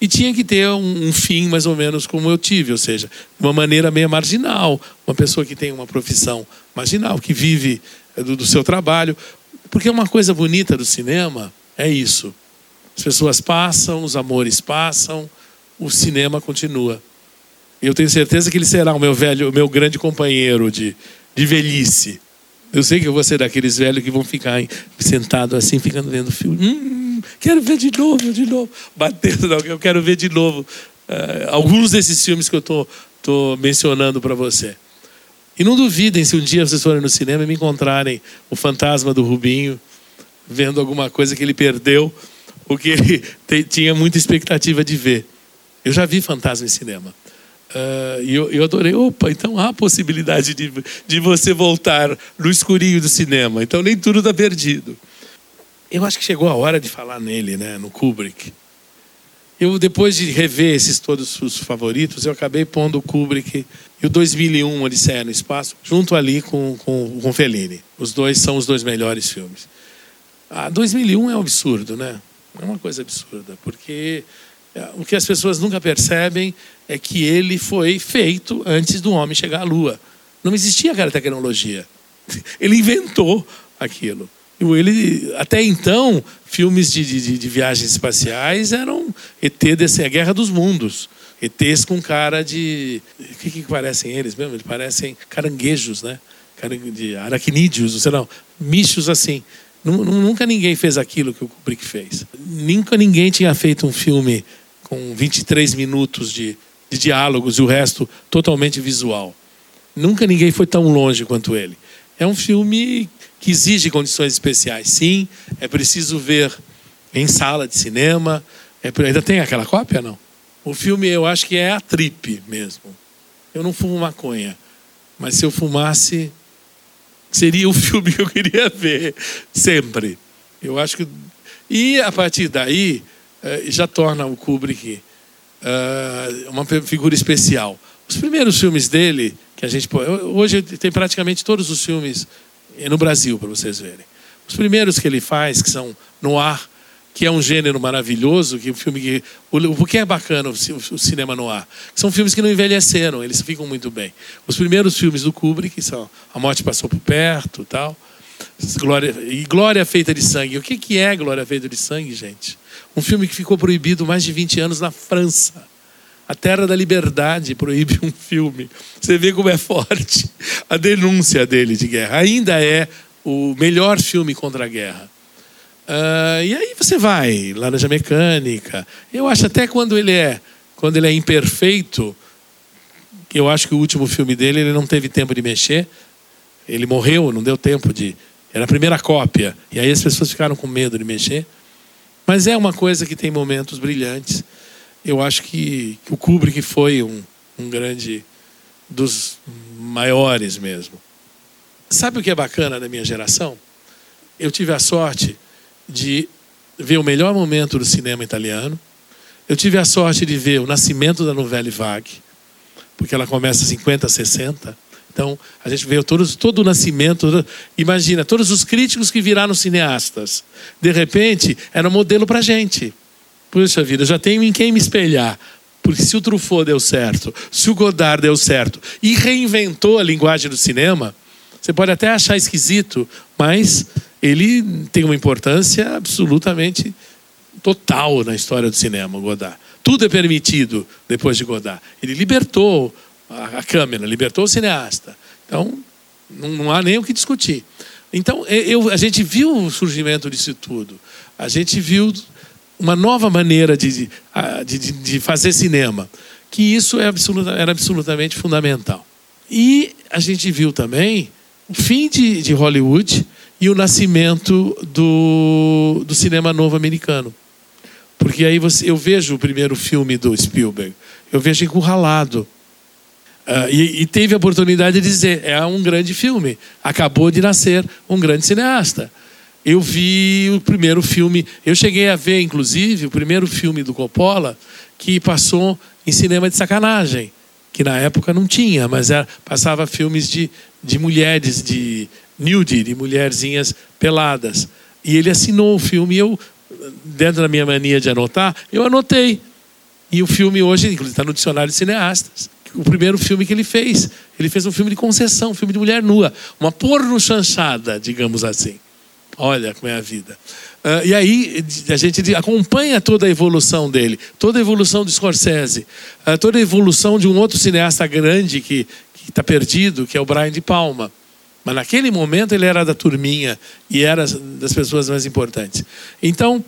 E tinha que ter um, um fim mais ou menos como eu tive ou seja uma maneira meio marginal uma pessoa que tem uma profissão marginal que vive eh, do, do seu trabalho. Porque uma coisa bonita do cinema é isso. As pessoas passam os amores passam o cinema continua eu tenho certeza que ele será o meu velho, o meu grande companheiro de, de velhice. Eu sei que eu vou ser daqueles velhos que vão ficar sentados assim, ficando vendo filme. Hum, quero ver de novo, de novo. Batendo, não, eu quero ver de novo uh, alguns desses filmes que eu estou tô, tô mencionando para você. E não duvidem se um dia vocês forem no cinema e me encontrarem o fantasma do Rubinho, vendo alguma coisa que ele perdeu, o que ele <laughs> tinha muita expectativa de ver. Eu já vi fantasma em cinema. Uh, e eu, eu adorei, opa, então há a possibilidade de, de você voltar no escurinho do cinema. Então nem tudo está perdido. Eu acho que chegou a hora de falar nele, né, no Kubrick. Eu, depois de rever esses todos os favoritos, eu acabei pondo o Kubrick e o 2001, Odisseia no Espaço, junto ali com, com, com Fellini. Os dois são os dois melhores filmes. Ah, 2001 é um absurdo, né? É uma coisa absurda, porque o que as pessoas nunca percebem é que ele foi feito antes do homem chegar à Lua. Não existia aquela tecnologia. <laughs> Ele inventou aquilo. Ele, até então, filmes de, de, de viagens espaciais eram ET desse, a Guerra dos Mundos. ETs com cara de. O que, que parecem eles mesmo? Eles parecem caranguejos, né? De aracnídeos, sei lá, bichos assim. Nunca ninguém fez aquilo que o Kubrick fez. Nunca ninguém tinha feito um filme com 23 minutos de, de diálogos e o resto totalmente visual. Nunca ninguém foi tão longe quanto ele. É um filme que exige condições especiais. Sim, é preciso ver em sala de cinema. É, ainda tem aquela cópia, não? O filme eu acho que é a trip mesmo. Eu não fumo maconha, mas se eu fumasse, seria o <laughs> filme que eu queria ver sempre. Eu acho que e a partir daí já torna o Kubrick uh, uma figura especial. Os primeiros filmes dele, que a gente hoje tem praticamente todos os filmes no Brasil para vocês verem. Os primeiros que ele faz, que são no ar, que é um gênero maravilhoso, que o filme que o, que é bacana o, cinema no ar, são filmes que não envelheceram, eles ficam muito bem. Os primeiros filmes do Kubrick são A Morte Passou por Perto, tal. Glória, e Glória Feita de Sangue. O que, que é Glória Feita de Sangue, gente? Um filme que ficou proibido mais de 20 anos na França. A Terra da Liberdade proíbe um filme. Você vê como é forte a denúncia dele de guerra. Ainda é o melhor filme contra a guerra. Uh, e aí você vai, Laranja Mecânica. Eu acho até quando ele é, quando ele é imperfeito, eu acho que o último filme dele ele não teve tempo de mexer. Ele morreu, não deu tempo de. Era a primeira cópia. E aí as pessoas ficaram com medo de mexer. Mas é uma coisa que tem momentos brilhantes. eu acho que, o Kubrick foi um, um grande dos maiores mesmo. Sabe o que é bacana da minha geração? Eu tive a sorte de ver o melhor momento do cinema italiano. Eu tive a sorte de ver o nascimento da novela Vague, porque ela começa 50, 60. Então, a gente vê todos, todo o nascimento. Imagina, todos os críticos que viraram cineastas. De repente, era um modelo para a gente. Puxa vida, já tenho em quem me espelhar. Porque se o Truffaut deu certo, se o Godard deu certo e reinventou a linguagem do cinema, você pode até achar esquisito, mas ele tem uma importância absolutamente total na história do cinema, Godard. Tudo é permitido depois de Godard. Ele libertou a, câmera, libertou o cineasta. Então, não, não há nem o que discutir. Então, eu, a gente viu o surgimento disso tudo. A gente viu uma nova maneira de, de, de, de fazer cinema, que isso é absoluta, era absolutamente fundamental. E a gente viu também o fim de, de Hollywood e o nascimento do, do cinema novo americano. Porque aí você, eu vejo o primeiro filme do Spielberg, eu vejo encurralado. Uh, e, e, teve a oportunidade de dizer: é um grande filme, acabou de nascer um grande cineasta. Eu vi o primeiro filme, eu cheguei a ver, inclusive, o primeiro filme do Coppola que passou em cinema de sacanagem, que na época não tinha, mas era, passava filmes de, de mulheres, de nude, de mulherzinhas peladas. E ele assinou o filme e eu, dentro da minha mania de anotar, eu anotei. E o filme hoje, inclusive, está no dicionário de cineastas. O primeiro filme que ele fez. Ele fez um filme de concessão, um filme de mulher nua. Uma porno chanchada, digamos assim. Olha como é a vida. Uh, e aí a gente acompanha toda a evolução dele, toda a evolução do Scorsese, uh, toda a evolução de um outro cineasta grande que está perdido, que é o Brian de Palma. Mas naquele momento ele era da turminha e era das pessoas mais importantes. Então,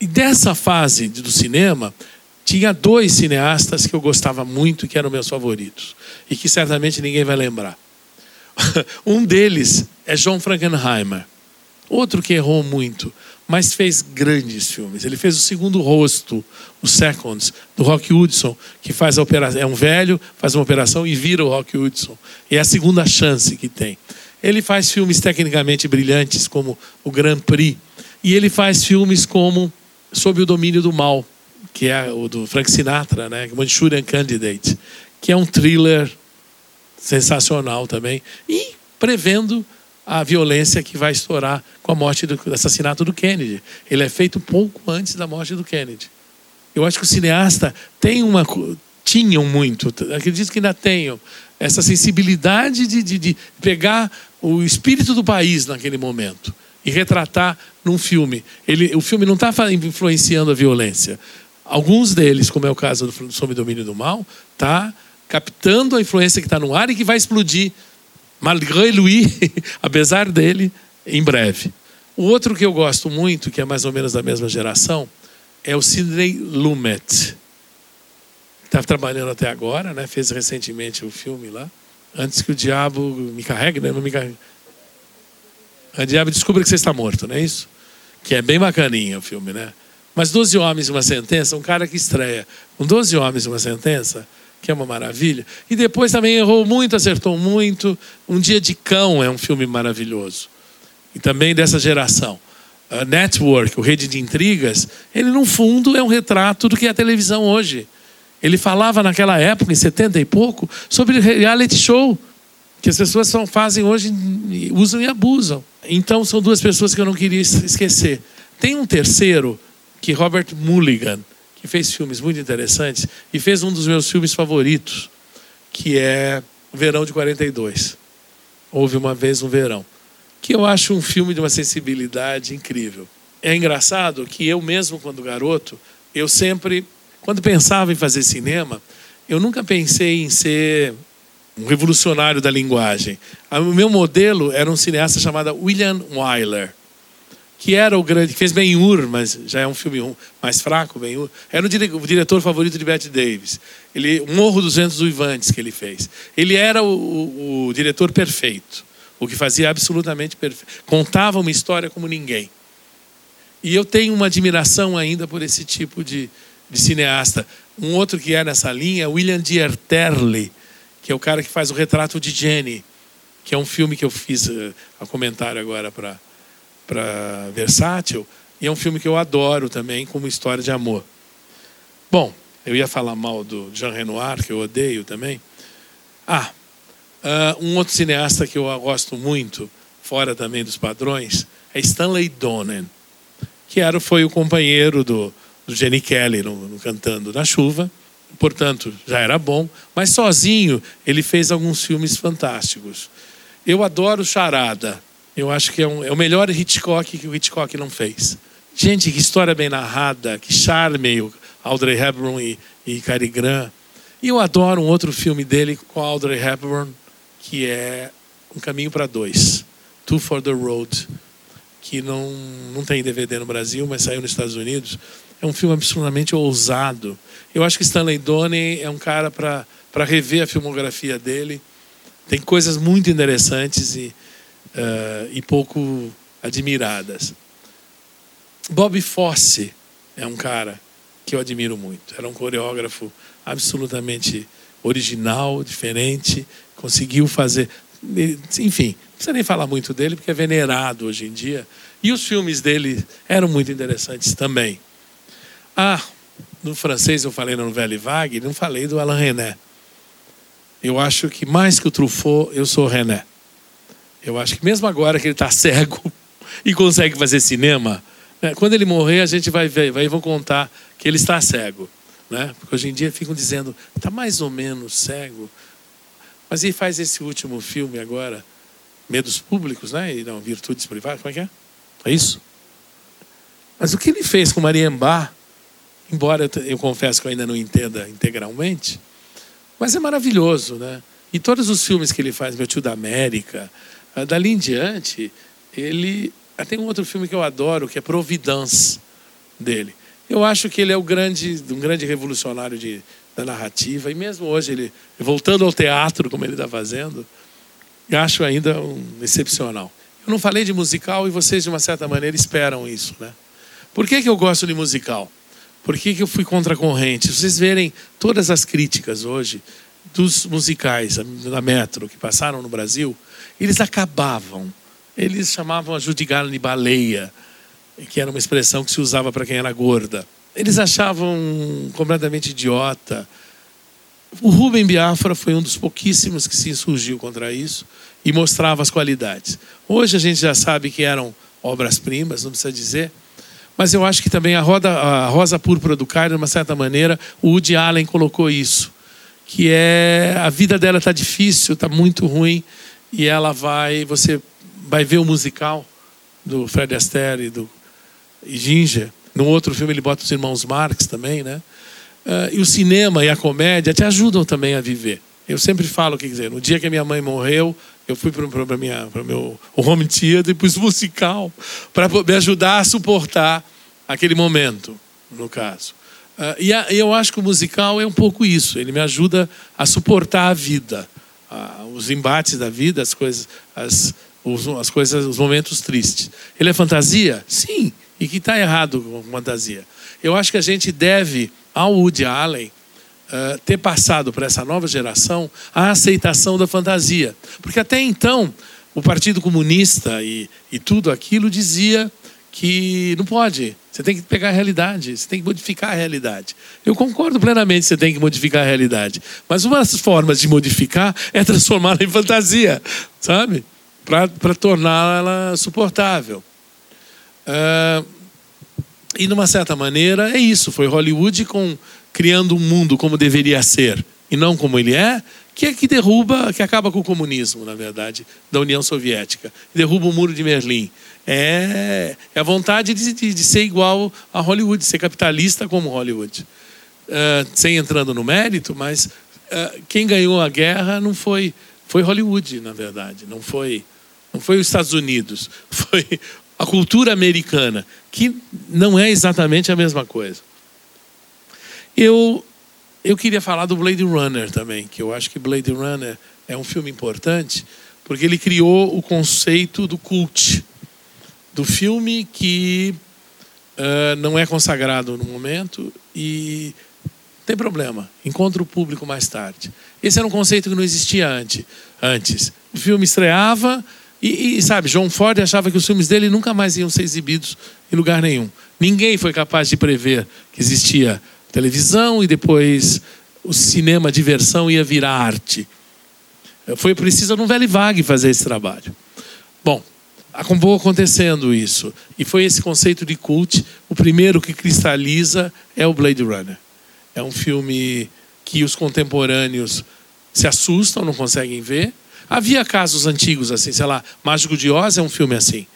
dessa fase do cinema, tinha dois cineastas que eu gostava muito, que eram meus favoritos, e que certamente ninguém vai lembrar. <laughs> um deles é John Frankenheimer. Outro que errou muito, mas fez grandes filmes. Ele fez o segundo rosto, o Seconds, do Rock Hudson, que faz a operação. É um velho, faz uma operação e vira o Rock Hudson. E é a segunda chance que tem. Ele faz filmes tecnicamente brilhantes, como o Grand Prix. E ele faz filmes como Sob o Domínio do Mal, que é o do Frank Sinatra, né? Manchurian Candidate, que é um thriller sensacional também. E prevendo a violência que vai estourar com a morte do, do assassinato do Kennedy. Ele é feito pouco antes da morte do Kennedy. Eu acho que o cineasta tem uma tinham muito, acredito que ainda tenham essa sensibilidade de, de, de pegar o espírito do país naquele momento e retratar num filme. Ele, o filme não está influenciando a violência. Alguns deles, como é o caso do Sob Domínio do Mal, está captando a influência que está no ar e que vai explodir malgré lui, <laughs> apesar dele, em breve. O outro que eu gosto muito, que é mais ou menos da mesma geração, é o Sidney Lumet. Está trabalhando até agora, né? fez recentemente o um filme lá. Antes que o diabo me carregue, né? não me carregue. O diabo descubra que você está morto, não é isso? Que é bem bacaninha o filme, né? Mas 12 homens uma sentença, um cara que estreia com 12 homens uma sentença, que é uma maravilha. E depois também errou muito, acertou muito. Um Dia de Cão é um filme maravilhoso. E também dessa geração. A Network, o Rede de Intrigas, ele no fundo é um retrato do que é a televisão hoje. Ele falava naquela época, em 70 e pouco, sobre reality show, que as pessoas só fazem hoje, usam e abusam. Então são duas pessoas que eu não queria esquecer. Tem um terceiro, que Robert Mulligan, que fez filmes muito interessantes e fez um dos meus filmes favoritos, que é Verão de 42. Houve uma vez um verão, que eu acho um filme de uma sensibilidade incrível. É engraçado que eu mesmo quando garoto, eu sempre, quando pensava em fazer cinema, eu nunca pensei em ser um revolucionário da linguagem. O meu modelo era um cineasta chamado William Wyler que era o grande, fez Ben-Hur, mas já é um filme mais fraco, Ben-Hur. Era o, dire, o, diretor favorito de Bette Davis. Ele, Morro dos Ventos Uivantes que ele fez. Ele era o, o, o diretor perfeito, o que fazia absolutamente perfeito. Contava uma história como ninguém. E eu tenho uma admiração ainda por esse tipo de, de cineasta. Um outro que é nessa linha, William Dierterle, que é o cara que faz o retrato de Jenny, que é um filme que eu fiz uh, a comentário agora para para Versátil, e é um filme que eu adoro também, como história de amor. Bom, eu ia falar mal do Jean Renoir, que eu odeio também. Ah, uh, um outro cineasta que eu gosto muito, fora também dos padrões, é Stanley Donen, que era, foi o companheiro do, do Jenny Kelly no, no Cantando na Chuva, portanto já era bom, mas sozinho ele fez alguns filmes fantásticos. Eu adoro Charada, eu acho que é, um, é o melhor Hitchcock que o Hitchcock não fez. Gente, que história bem narrada, que charme, Audrey Hepburn e, e Cary Grant. E eu adoro um outro filme dele com Audrey Hepburn, que é Um Caminho para Dois, Two for the Road, que não, não tem DVD no Brasil, mas saiu nos Estados Unidos. É um filme absolutamente ousado. Eu acho que Stanley Donen é um cara para rever a filmografia dele. Tem coisas muito interessantes e, uh, e pouco admiradas. Bob Fosse é um cara que eu admiro muito. Era um coreógrafo absolutamente original, diferente, conseguiu fazer. Enfim, não precisa nem falar muito dele, porque é venerado hoje em dia. E os filmes dele eram muito interessantes também. Ah, no francês eu falei no Novelle Vague, não falei do Alain René. Eu acho que mais que o Truffaut, eu sou René. Eu acho que mesmo agora que ele está cego <laughs> e consegue fazer cinema, né, quando ele morrer a gente vai ver, vai vão contar que ele está cego, né? Porque hoje em dia ficam dizendo está mais ou menos cego, mas ele faz esse último filme agora, Medos Públicos, né? E não Virtudes Privadas, como é que é? É isso? Mas o que ele fez com Mariembá, embora eu confesso que eu ainda não entenda integralmente, mas é maravilhoso, né? E todos os filmes que ele faz, Meu Tio da América, dali em diante, ele. Ah, tem um outro filme que eu adoro, que é Providence, dele. Eu acho que ele é o grande, um grande revolucionário de, da narrativa, e mesmo hoje, ele voltando ao teatro, como ele está fazendo, eu acho ainda um excepcional. Eu não falei de musical e vocês, de uma certa maneira, esperam isso, né? Por que, que eu gosto de musical? Por que, que eu fui contra a corrente? Vocês verem todas as críticas hoje dos musicais da Metro que passaram no Brasil, eles acabavam. Eles chamavam a de baleia, que era uma expressão que se usava para quem era gorda. Eles achavam completamente idiota. O Rubem Biafra foi um dos pouquíssimos que se insurgiu contra isso e mostrava as qualidades. Hoje a gente já sabe que eram obras-primas, não precisa dizer. Mas eu acho que também a, roda, a Rosa Púrpura do Cairo, de uma certa maneira, o Woody Allen colocou isso. Que é a vida dela está difícil, está muito ruim, e ela vai, você vai ver o musical do Fred Astaire e do e Ginger. No outro filme ele bota os irmãos Marx também, né? Uh, e o cinema e a comédia te ajudam também a viver. Eu sempre falo, quer dizer, no dia que a minha mãe morreu, eu fui para o meu home theater e pus musical para me ajudar a suportar aquele momento, no caso. Uh, e a, eu acho que o musical é um pouco isso. Ele me ajuda a suportar a vida, os embates da vida, as coisas, as, os, as coisas, os momentos tristes. Ele é fantasia? Sim. E que está errado com fantasia? Eu acho que a gente deve ao Woody Allen uh, ter passado para essa nova geração a aceitação da fantasia, porque até então o Partido Comunista e, e tudo aquilo dizia que não pode. Você tem que pegar a realidade, você tem que modificar a realidade. Eu concordo plenamente que você tem que modificar a realidade. Mas uma das formas de modificar é transformá-la em fantasia, sabe? Para torná-la suportável. Uh, e, de uma certa maneira, é isso. Foi Hollywood com, criando um mundo como deveria ser e não como ele é, que é que derruba, que acaba com o comunismo, na verdade, da União Soviética. Derruba o muro de Berlim. É, é a vontade de, de, de ser igual a Hollywood, ser capitalista como Hollywood. Uh, sem entrando no mérito, mas uh, quem ganhou a guerra não foi foi Hollywood, na verdade, não foi não foi os Estados Unidos, <laughs> foi a cultura americana, que não é exatamente a mesma coisa. Eu eu queria falar do Blade Runner também, que eu acho que Blade Runner é um filme importante, porque ele criou o conceito do cult, do filme que uh, não é consagrado no momento e tem problema, encontra o público mais tarde. Esse era um conceito que não existia antes. antes. O filme estreava e, e, sabe, John Ford achava que os filmes dele nunca mais iam ser exibidos em lugar nenhum. Ninguém foi capaz de prever que existia televisão e depois o cinema diversão ia virar arte. Foi preciso no Velho Vague fazer esse trabalho. Bom, acabou acontecendo isso. E foi esse conceito de cult. O primeiro que cristaliza é o Blade Runner. É um filme que os contemporâneos se assustam, não conseguem ver. Havia casos antigos assim, sei lá, Mágico de Oz é um filme assim,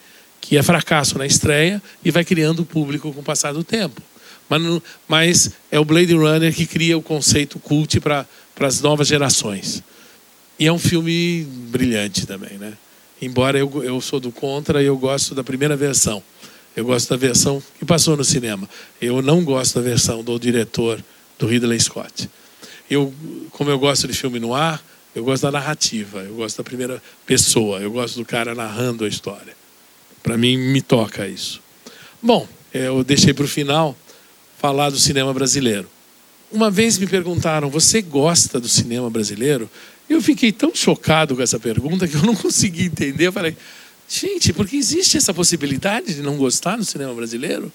que é fracasso na estreia e vai criando público com o passar do tempo. Mas, mas é o Blade Runner que cria o conceito cult para as novas gerações. E é um filme brilhante também, né? Embora eu, eu sou do contra, eu gosto da primeira versão. Eu gosto da versão que passou no cinema. Eu não gosto da versão do diretor do Ridley Scott. Eu, como eu gosto de filme no ar, eu gosto da narrativa, eu gosto da primeira pessoa, eu gosto do cara narrando a história. Para mim, me toca isso. Bom, eu deixei para o final falar do cinema brasileiro. Uma vez me perguntaram: você gosta do cinema brasileiro? Eu fiquei tão chocado com essa pergunta que eu não <laughs> consegui entender. Eu falei, gente, porque existe essa possibilidade de não gostar do cinema brasileiro?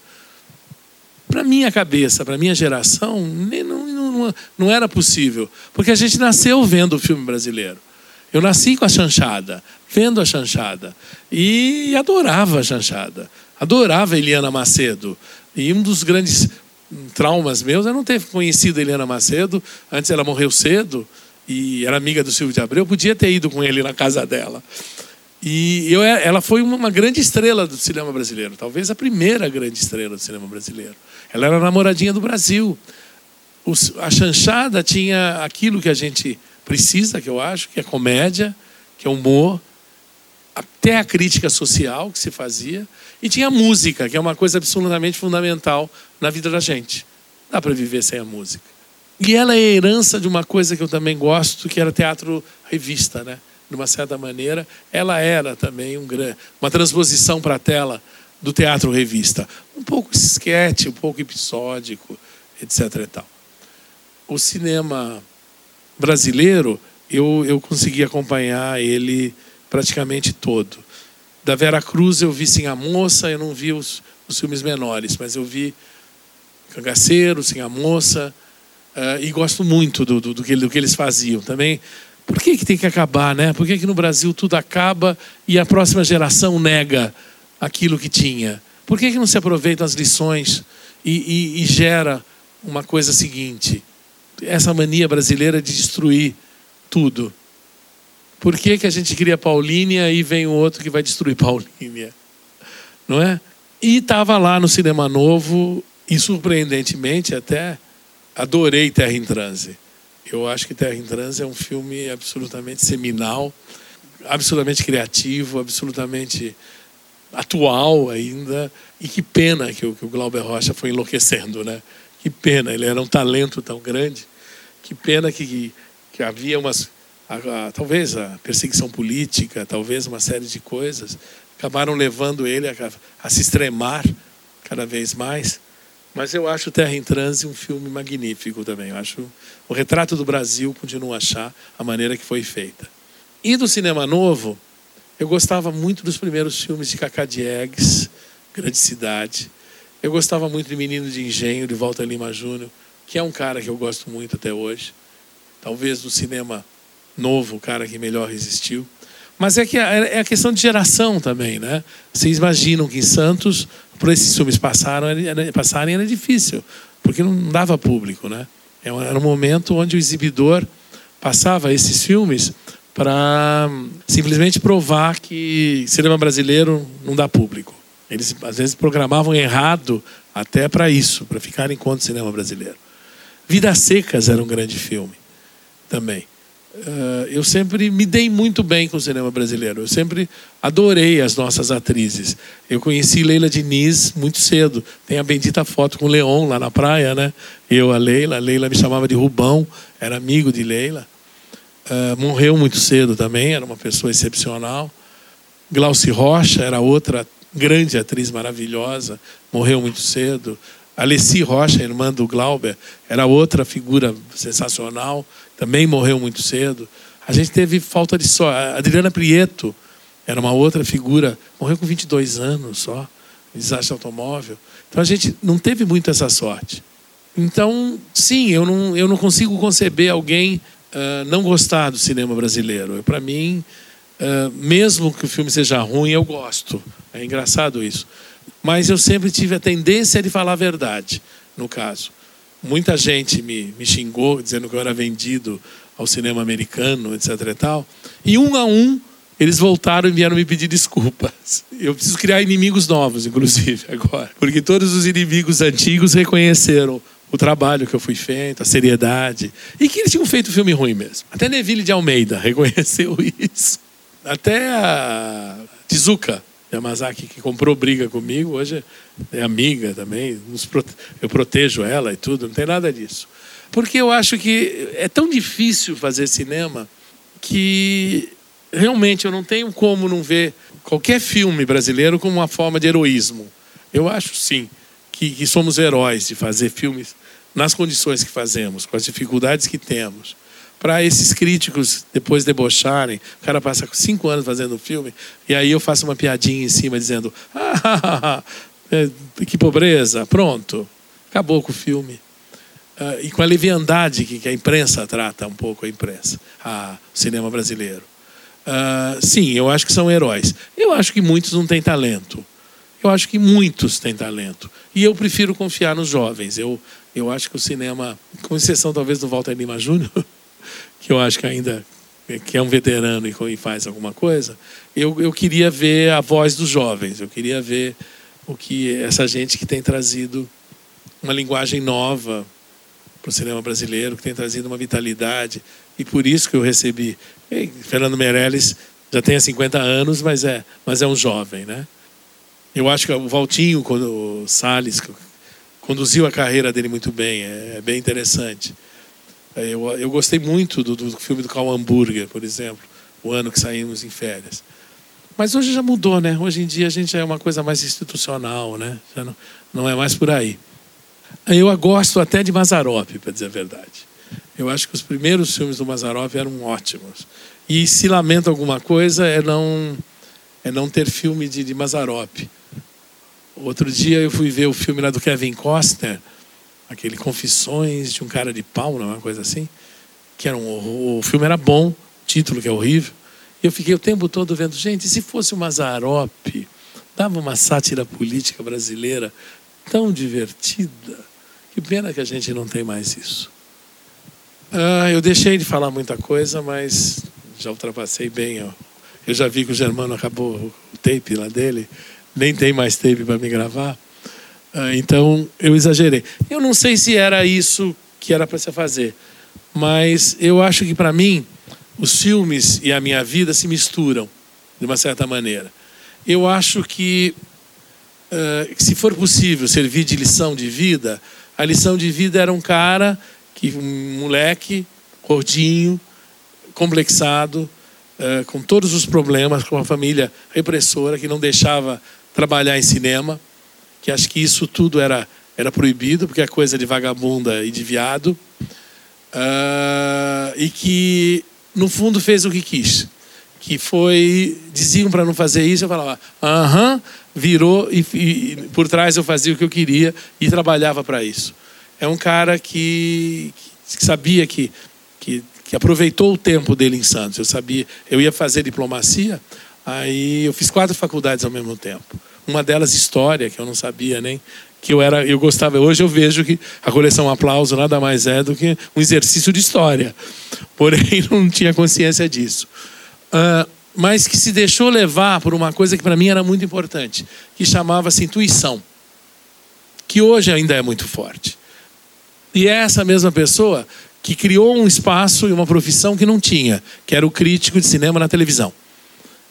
Para minha cabeça, para minha geração, não, não, não era possível. Porque a gente nasceu vendo o filme brasileiro. Eu nasci com a chanchada, vendo a chanchada. E adorava a chanchada. Adorava Eliana Macedo. E um dos grandes traumas meus é não ter conhecido Eliana Macedo. Antes ela morreu cedo e era amiga do Silvio de Abreu, podia ter ido com ele na casa dela. E eu, ela foi uma grande estrela do cinema brasileiro, talvez a primeira grande estrela do cinema brasileiro. Ela era namoradinha do Brasil. a chanchada tinha aquilo que a gente precisa, que eu acho, que é comédia, que é humor, até a crítica social que se fazia, e tinha música, que é uma coisa absolutamente fundamental na vida da gente. Dá para viver sem a música. E ela é herança de uma coisa que eu também gosto, que era teatro revista, né? De uma certa maneira, ela era também um, uma transposição para a tela do teatro revista. Um pouco esquete, um pouco episódico, etc. E tal. O cinema brasileiro, eu, eu consegui acompanhar ele praticamente todo. Da Vera Cruz eu vi Sim a Moça, eu não vi os, os filmes menores, mas eu vi Cangaceiro, Sim a Moça, Uh, e gosto muito do, do, do, que, do, que, eles faziam também. Por que, que tem que acabar, né? Por que, que no Brasil tudo acaba e a próxima geração nega aquilo que tinha? Por que, que não se aproveitam as lições e, e, e gera uma coisa seguinte? Essa mania brasileira de destruir tudo. Por que, que a gente cria Paulínia e vem o outro que vai destruir <laughs> Paulínia? Não é? E estava lá no Cinema Novo, e surpreendentemente até, adorei Terra em Transe. Eu acho que Terra em Transe é um filme absolutamente seminal, absolutamente criativo, absolutamente atual ainda. E que pena que o, que o Glauber Rocha foi enlouquecendo, né? Que pena, ele era um talento tão grande. Que pena que, que havia umas. A, a, talvez a perseguição política, talvez uma série de coisas, acabaram levando ele a, a se extremar cada vez mais. Mas eu acho Terra em Transe um filme magnífico também. Eu acho o retrato do Brasil, continuo a achar a maneira que foi feita. E do cinema novo, eu gostava muito dos primeiros filmes de Cacá Diegues, Grande Cidade. Eu gostava muito de Menino de Engenho, de Walter Lima Júnior, que é um cara que eu gosto muito até hoje. Talvez do cinema novo, o cara que melhor resistiu. Mas é que é, é a questão de geração também, né? Vocês imaginam que em Santos para esses filmes passaram, era, passarem era difícil, porque não dava público. Né? É era um momento onde o exibidor passava esses filmes para simplesmente provar que cinema brasileiro não dá público. Eles às vezes programavam errado até para isso, para ficar em conta do cinema brasileiro. Vidas Secas era um grande filme também. Uh, eu sempre me dei muito bem com o cinema brasileiro. Eu sempre adorei as nossas atrizes. Eu conheci Leila Diniz muito cedo. Tem a bendita foto com o Leon lá na praia, né? Eu, a Leila. A Leila me chamava de Rubão, era amigo de Leila. Uh, morreu muito cedo também, era uma pessoa excepcional. Glauci Rocha era outra grande atriz maravilhosa, morreu muito cedo. Alessi Rocha, irmã do Glauber, era outra figura sensacional, também morreu muito cedo. A gente teve falta de sorte. Adriana Prieto era uma outra figura, morreu com 22 anos só, desastre automóvel. Então a gente não teve muito essa sorte. Então, sim, eu não, eu não consigo conceber alguém uh, não gostar do cinema brasileiro. Para mim, uh, mesmo que o filme seja ruim, eu gosto. É engraçado isso. Mas eu sempre tive a tendência de falar a verdade, no caso. Muita gente me, me xingou, dizendo que eu era vendido ao cinema americano, etc. E, tal. e um a um, eles voltaram e vieram me pedir desculpas. <laughs> Eu preciso criar inimigos novos, inclusive, <laughs> agora. Porque todos os inimigos antigos reconheceram o trabalho que eu fui feito, a seriedade. E que eles tinham feito filme ruim mesmo. Até Neville de Almeida <laughs> reconheceu isso. Até a Tizuka Yamazaki, que comprou briga comigo, hoje é amiga também. Eu protejo ela e tudo, não tem nada disso. Porque eu acho que é tão difícil fazer cinema que realmente eu não tenho como não ver qualquer filme brasileiro como uma forma de heroísmo. Eu acho sim que, que somos heróis de fazer filmes nas condições que fazemos, com as dificuldades que temos. Para esses críticos depois debocharem, o cara passa cinco anos fazendo um filme, e aí eu faço uma piadinha em cima dizendo: <laughs> ah, é, que pobreza, pronto, acabou com o filme. Uh, e com a leviandade que, a imprensa trata um pouco a imprensa, a, o cinema brasileiro. Uh, sim, eu acho que são heróis. Eu acho que muitos não têm talento. Eu acho que muitos têm talento. E eu prefiro confiar nos jovens. Eu, eu acho que o cinema, com exceção talvez do Walter Lima Júnior, <laughs> que eu acho que ainda que é um veterano e faz alguma coisa, eu, eu queria ver a voz dos jovens. Eu queria ver o que essa gente que tem trazido uma linguagem nova para o cinema brasileiro, que tem trazido uma vitalidade. E por isso que eu recebi. Fernando Meirelles já tem 50 anos, mas é, mas é um jovem, né? Eu acho que o Valtinho, quando o Salles conduziu a carreira dele muito bem, é, é bem interessante. É, eu, eu gostei muito do, do filme do Carl Hamburger, por exemplo, o ano que saímos em férias. Mas hoje já mudou, né? Hoje em dia a gente é uma coisa mais institucional, né? Já não, não é mais por aí. Eu gosto até de Mazarop, para dizer a verdade. Eu acho que os primeiros filmes do Mazarop eram ótimos. E se lamenta alguma coisa é não é não ter filme de, de Mazarop. Outro dia eu fui ver o filme lá do Kevin Costner, aquele Confissões de um cara de pau, é uma coisa assim, que era um, o filme era bom, o título que é horrível. E eu fiquei o tempo todo vendo, gente, se fosse o Mazarop, dava uma sátira política brasileira tão divertida. Que pena que a gente não tem mais isso. Ah, eu deixei de falar muita coisa, mas já ultrapassei bem. Ó. Eu já vi que o Germano acabou o tape lá dele, nem tem mais tape para me gravar. Ah, então eu exagerei. Eu não sei se era isso que era para se fazer, mas eu acho que para mim os filmes e a minha vida se misturam de uma certa maneira. Eu acho que uh, se for possível servir de lição de vida, a lição de vida era um cara que um moleque gordinho, complexado, uh, com todos os problemas, com uma família repressora que não deixava trabalhar em cinema, que acho que isso tudo era era proibido porque é coisa de vagabunda e de viado, uh, e que no fundo fez o que quis, que foi diziam para não fazer isso, eu falava, aham, virou e, e, por trás eu fazia o que eu queria e trabalhava para isso. É um cara que, que sabia que, que, que, aproveitou o tempo dele em Santos. Eu sabia, eu ia fazer diplomacia, aí eu fiz quatro faculdades ao mesmo tempo. Uma delas história, que eu não sabia nem que eu era, eu gostava. Hoje eu vejo que a coleção Aplauso nada mais é do que um exercício de história. <laughs> Porém, <laughs> não tinha consciência disso. Uh, mas que se deixou levar por uma coisa que para mim era muito importante, que chamava-se intuição, que hoje ainda é muito forte. E é essa mesma pessoa que criou um espaço e uma profissão que não tinha, que era o crítico de cinema na televisão.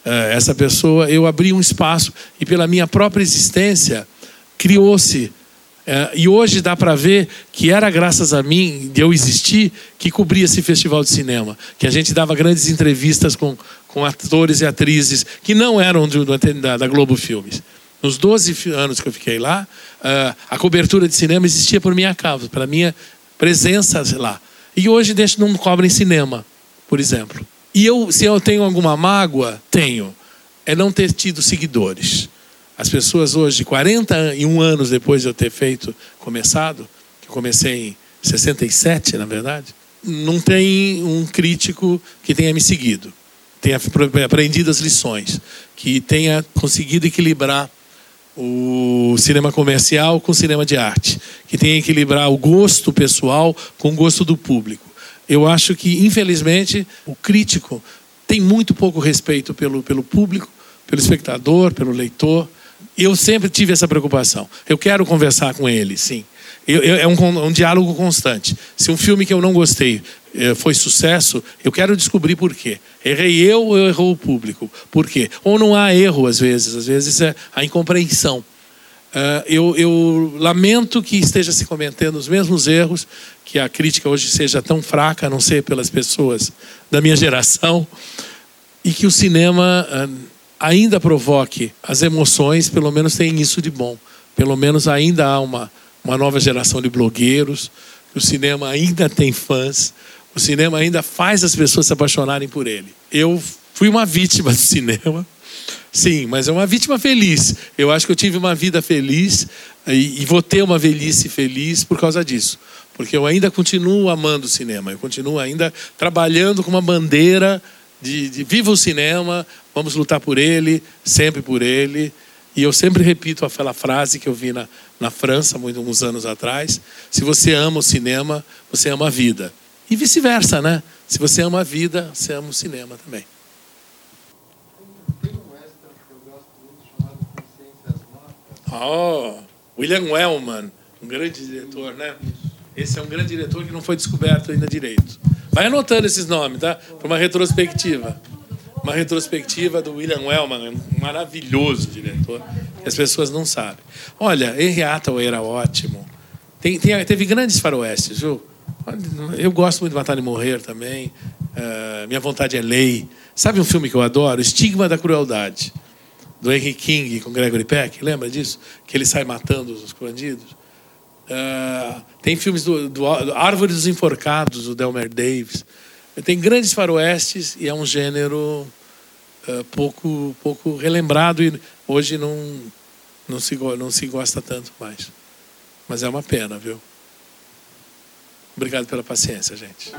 É, essa pessoa, eu abri um espaço e pela minha própria existência criou-se é, e hoje dá para ver que era graças a mim, de eu existir, que cobria esse festival de cinema. Que a gente dava grandes entrevistas com, com atores e atrizes que não eram do, da, da Globo Filmes. Nos 12 anos que eu fiquei lá, uh, a cobertura de cinema existia por minha causa, pela minha presença lá. E hoje não cobrem cinema, por exemplo. E eu, se eu tenho alguma mágoa, tenho. É não ter tido seguidores. As pessoas hoje, 41 anos depois de eu ter feito, começado, que comecei em 67, na verdade, não tem um crítico que tenha me seguido, tenha aprendido as lições, que tenha conseguido equilibrar o cinema comercial com o cinema de arte, que tenha equilibrar o gosto pessoal com o gosto do público. Eu acho que, infelizmente, o crítico tem muito pouco respeito pelo, pelo público, pelo espectador, pelo leitor. Eu sempre tive essa preocupação. Eu quero conversar com ele, sim. Eu, eu, é um, um, diálogo constante. Se um filme que eu não gostei eh, foi sucesso, eu quero descobrir por quê. Errei eu ou errou o público? Por quê? Ou não há erro às vezes, às vezes é a incompreensão. Uh, eu, eu, lamento que esteja se cometendo os mesmos erros, que a crítica hoje seja tão fraca, a não ser pelas pessoas da minha geração, e que o cinema uh, ainda provoque as emoções, pelo menos tem isso de bom. Pelo menos ainda há uma, uma nova geração de blogueiros, o cinema ainda tem fãs, o cinema ainda faz as pessoas se apaixonarem por ele. Eu fui uma vítima do cinema, sim, mas é uma vítima feliz. Eu acho que eu tive uma vida feliz e, e vou ter uma velhice feliz por causa disso. Porque eu ainda continuo amando o cinema, eu continuo ainda trabalhando com uma bandeira de, de viva o cinema, vamos lutar por ele, sempre por ele. E eu sempre repito aquela frase que eu vi na, na França, muitos anos atrás: se você ama o cinema, você ama a vida. E vice-versa, né? Se você ama a vida, você ama o cinema também. Oh, William Wellman, um grande diretor, né? Esse é um grande diretor que não foi descoberto ainda direito. Vai anotando esses nomes, tá? Para uma retrospectiva uma retrospectiva do William Wellman, um maravilhoso diretor, que as pessoas não sabem. Olha, Henry Hathaway era ótimo. Tem, tem, teve grandes faroestes, viu? Eu gosto muito de Matar e Morrer também. Uh, Minha Vontade é Lei. Sabe um filme que eu adoro? Estigma da Crueldade, do Henry King com Gregory Peck. Lembra disso? Que ele sai matando os bandidos. Uh, tem filmes do, do, do Árvore dos Enforcados, do Delmer Davis. Tem grandes faroestes e é um gênero uh, pouco, pouco relembrado e hoje não, não, se, não se gosta tanto mais. Mas é uma pena, viu? Obrigado pela paciência, gente.